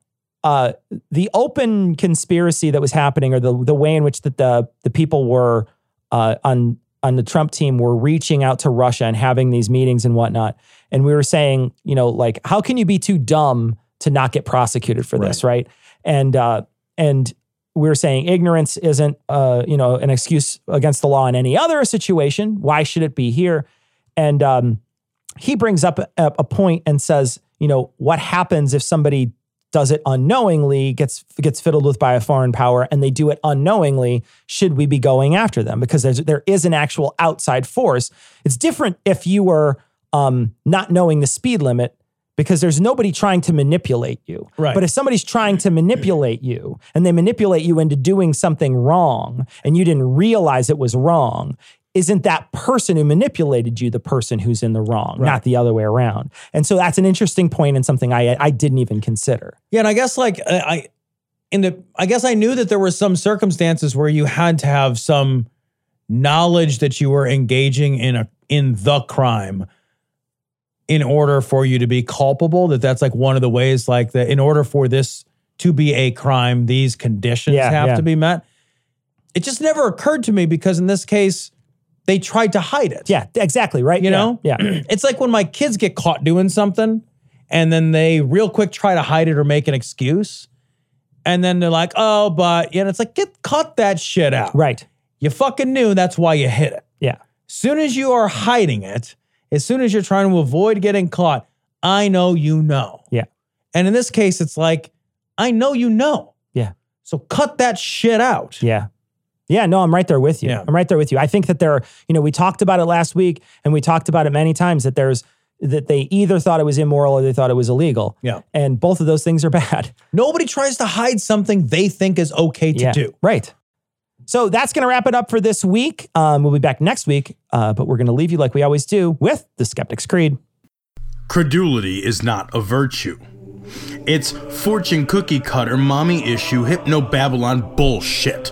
uh the open conspiracy that was happening or the the way in which that the the people were uh on on the Trump team were reaching out to Russia and having these meetings and whatnot. And we were saying, you know, like, how can you be too dumb to not get prosecuted for this, right? And uh, and we were saying ignorance isn't, uh, you know, an excuse against the law in any other situation. Why should it be here? And um, he brings up a, a point and says, you know, what happens if somebody does it unknowingly, gets gets fiddled with by a foreign power, and they do it unknowingly? Should we be going after them because there's there is an actual outside force? It's different if you were um, not knowing the speed limit because there's nobody trying to manipulate you. Right. But if somebody's trying to manipulate you and they manipulate you into doing something wrong and you didn't realize it was wrong, isn't that person who manipulated you the person who's in the wrong, Right. not the other way around? And so that's an interesting point and something I I didn't even consider. Yeah, and I guess like I, in the I guess I knew that there were some circumstances where you had to have some knowledge that you were engaging in a in the crime in order for you to be culpable that that's like one of the ways like that in order for this to be a crime these conditions Yeah, have yeah. to be met it just never occurred to me because in this case they tried to hide it Yeah, exactly, right? you Yeah, know Yeah. it's like when my kids get caught doing something and then they real quick try to hide it or make an excuse and then they're like oh but you know, it's like get cut that shit out right. you fucking knew that's why you hit it Yeah. As soon as you are hiding it as soon as you're trying to avoid getting caught i know you know Yeah. and in this case it's like i know you know Yeah. so cut that shit out Yeah. Yeah, no, I'm right there with you. Yeah. I'm right there with you. I think that there are, you know, we talked about it last week and we talked about it many times that there's that they either thought it was immoral or they thought it was illegal. Yeah. And both of those things are bad. nobody tries to hide something they think is okay to yeah. do Right. So that's going to wrap it up for this week. Um, we'll be back next week, uh, but we're going to leave you like we always do with the Skeptic's Creed. Credulity is not a virtue. It's fortune cookie cutter, mommy issue, hypno Babylon bullshit.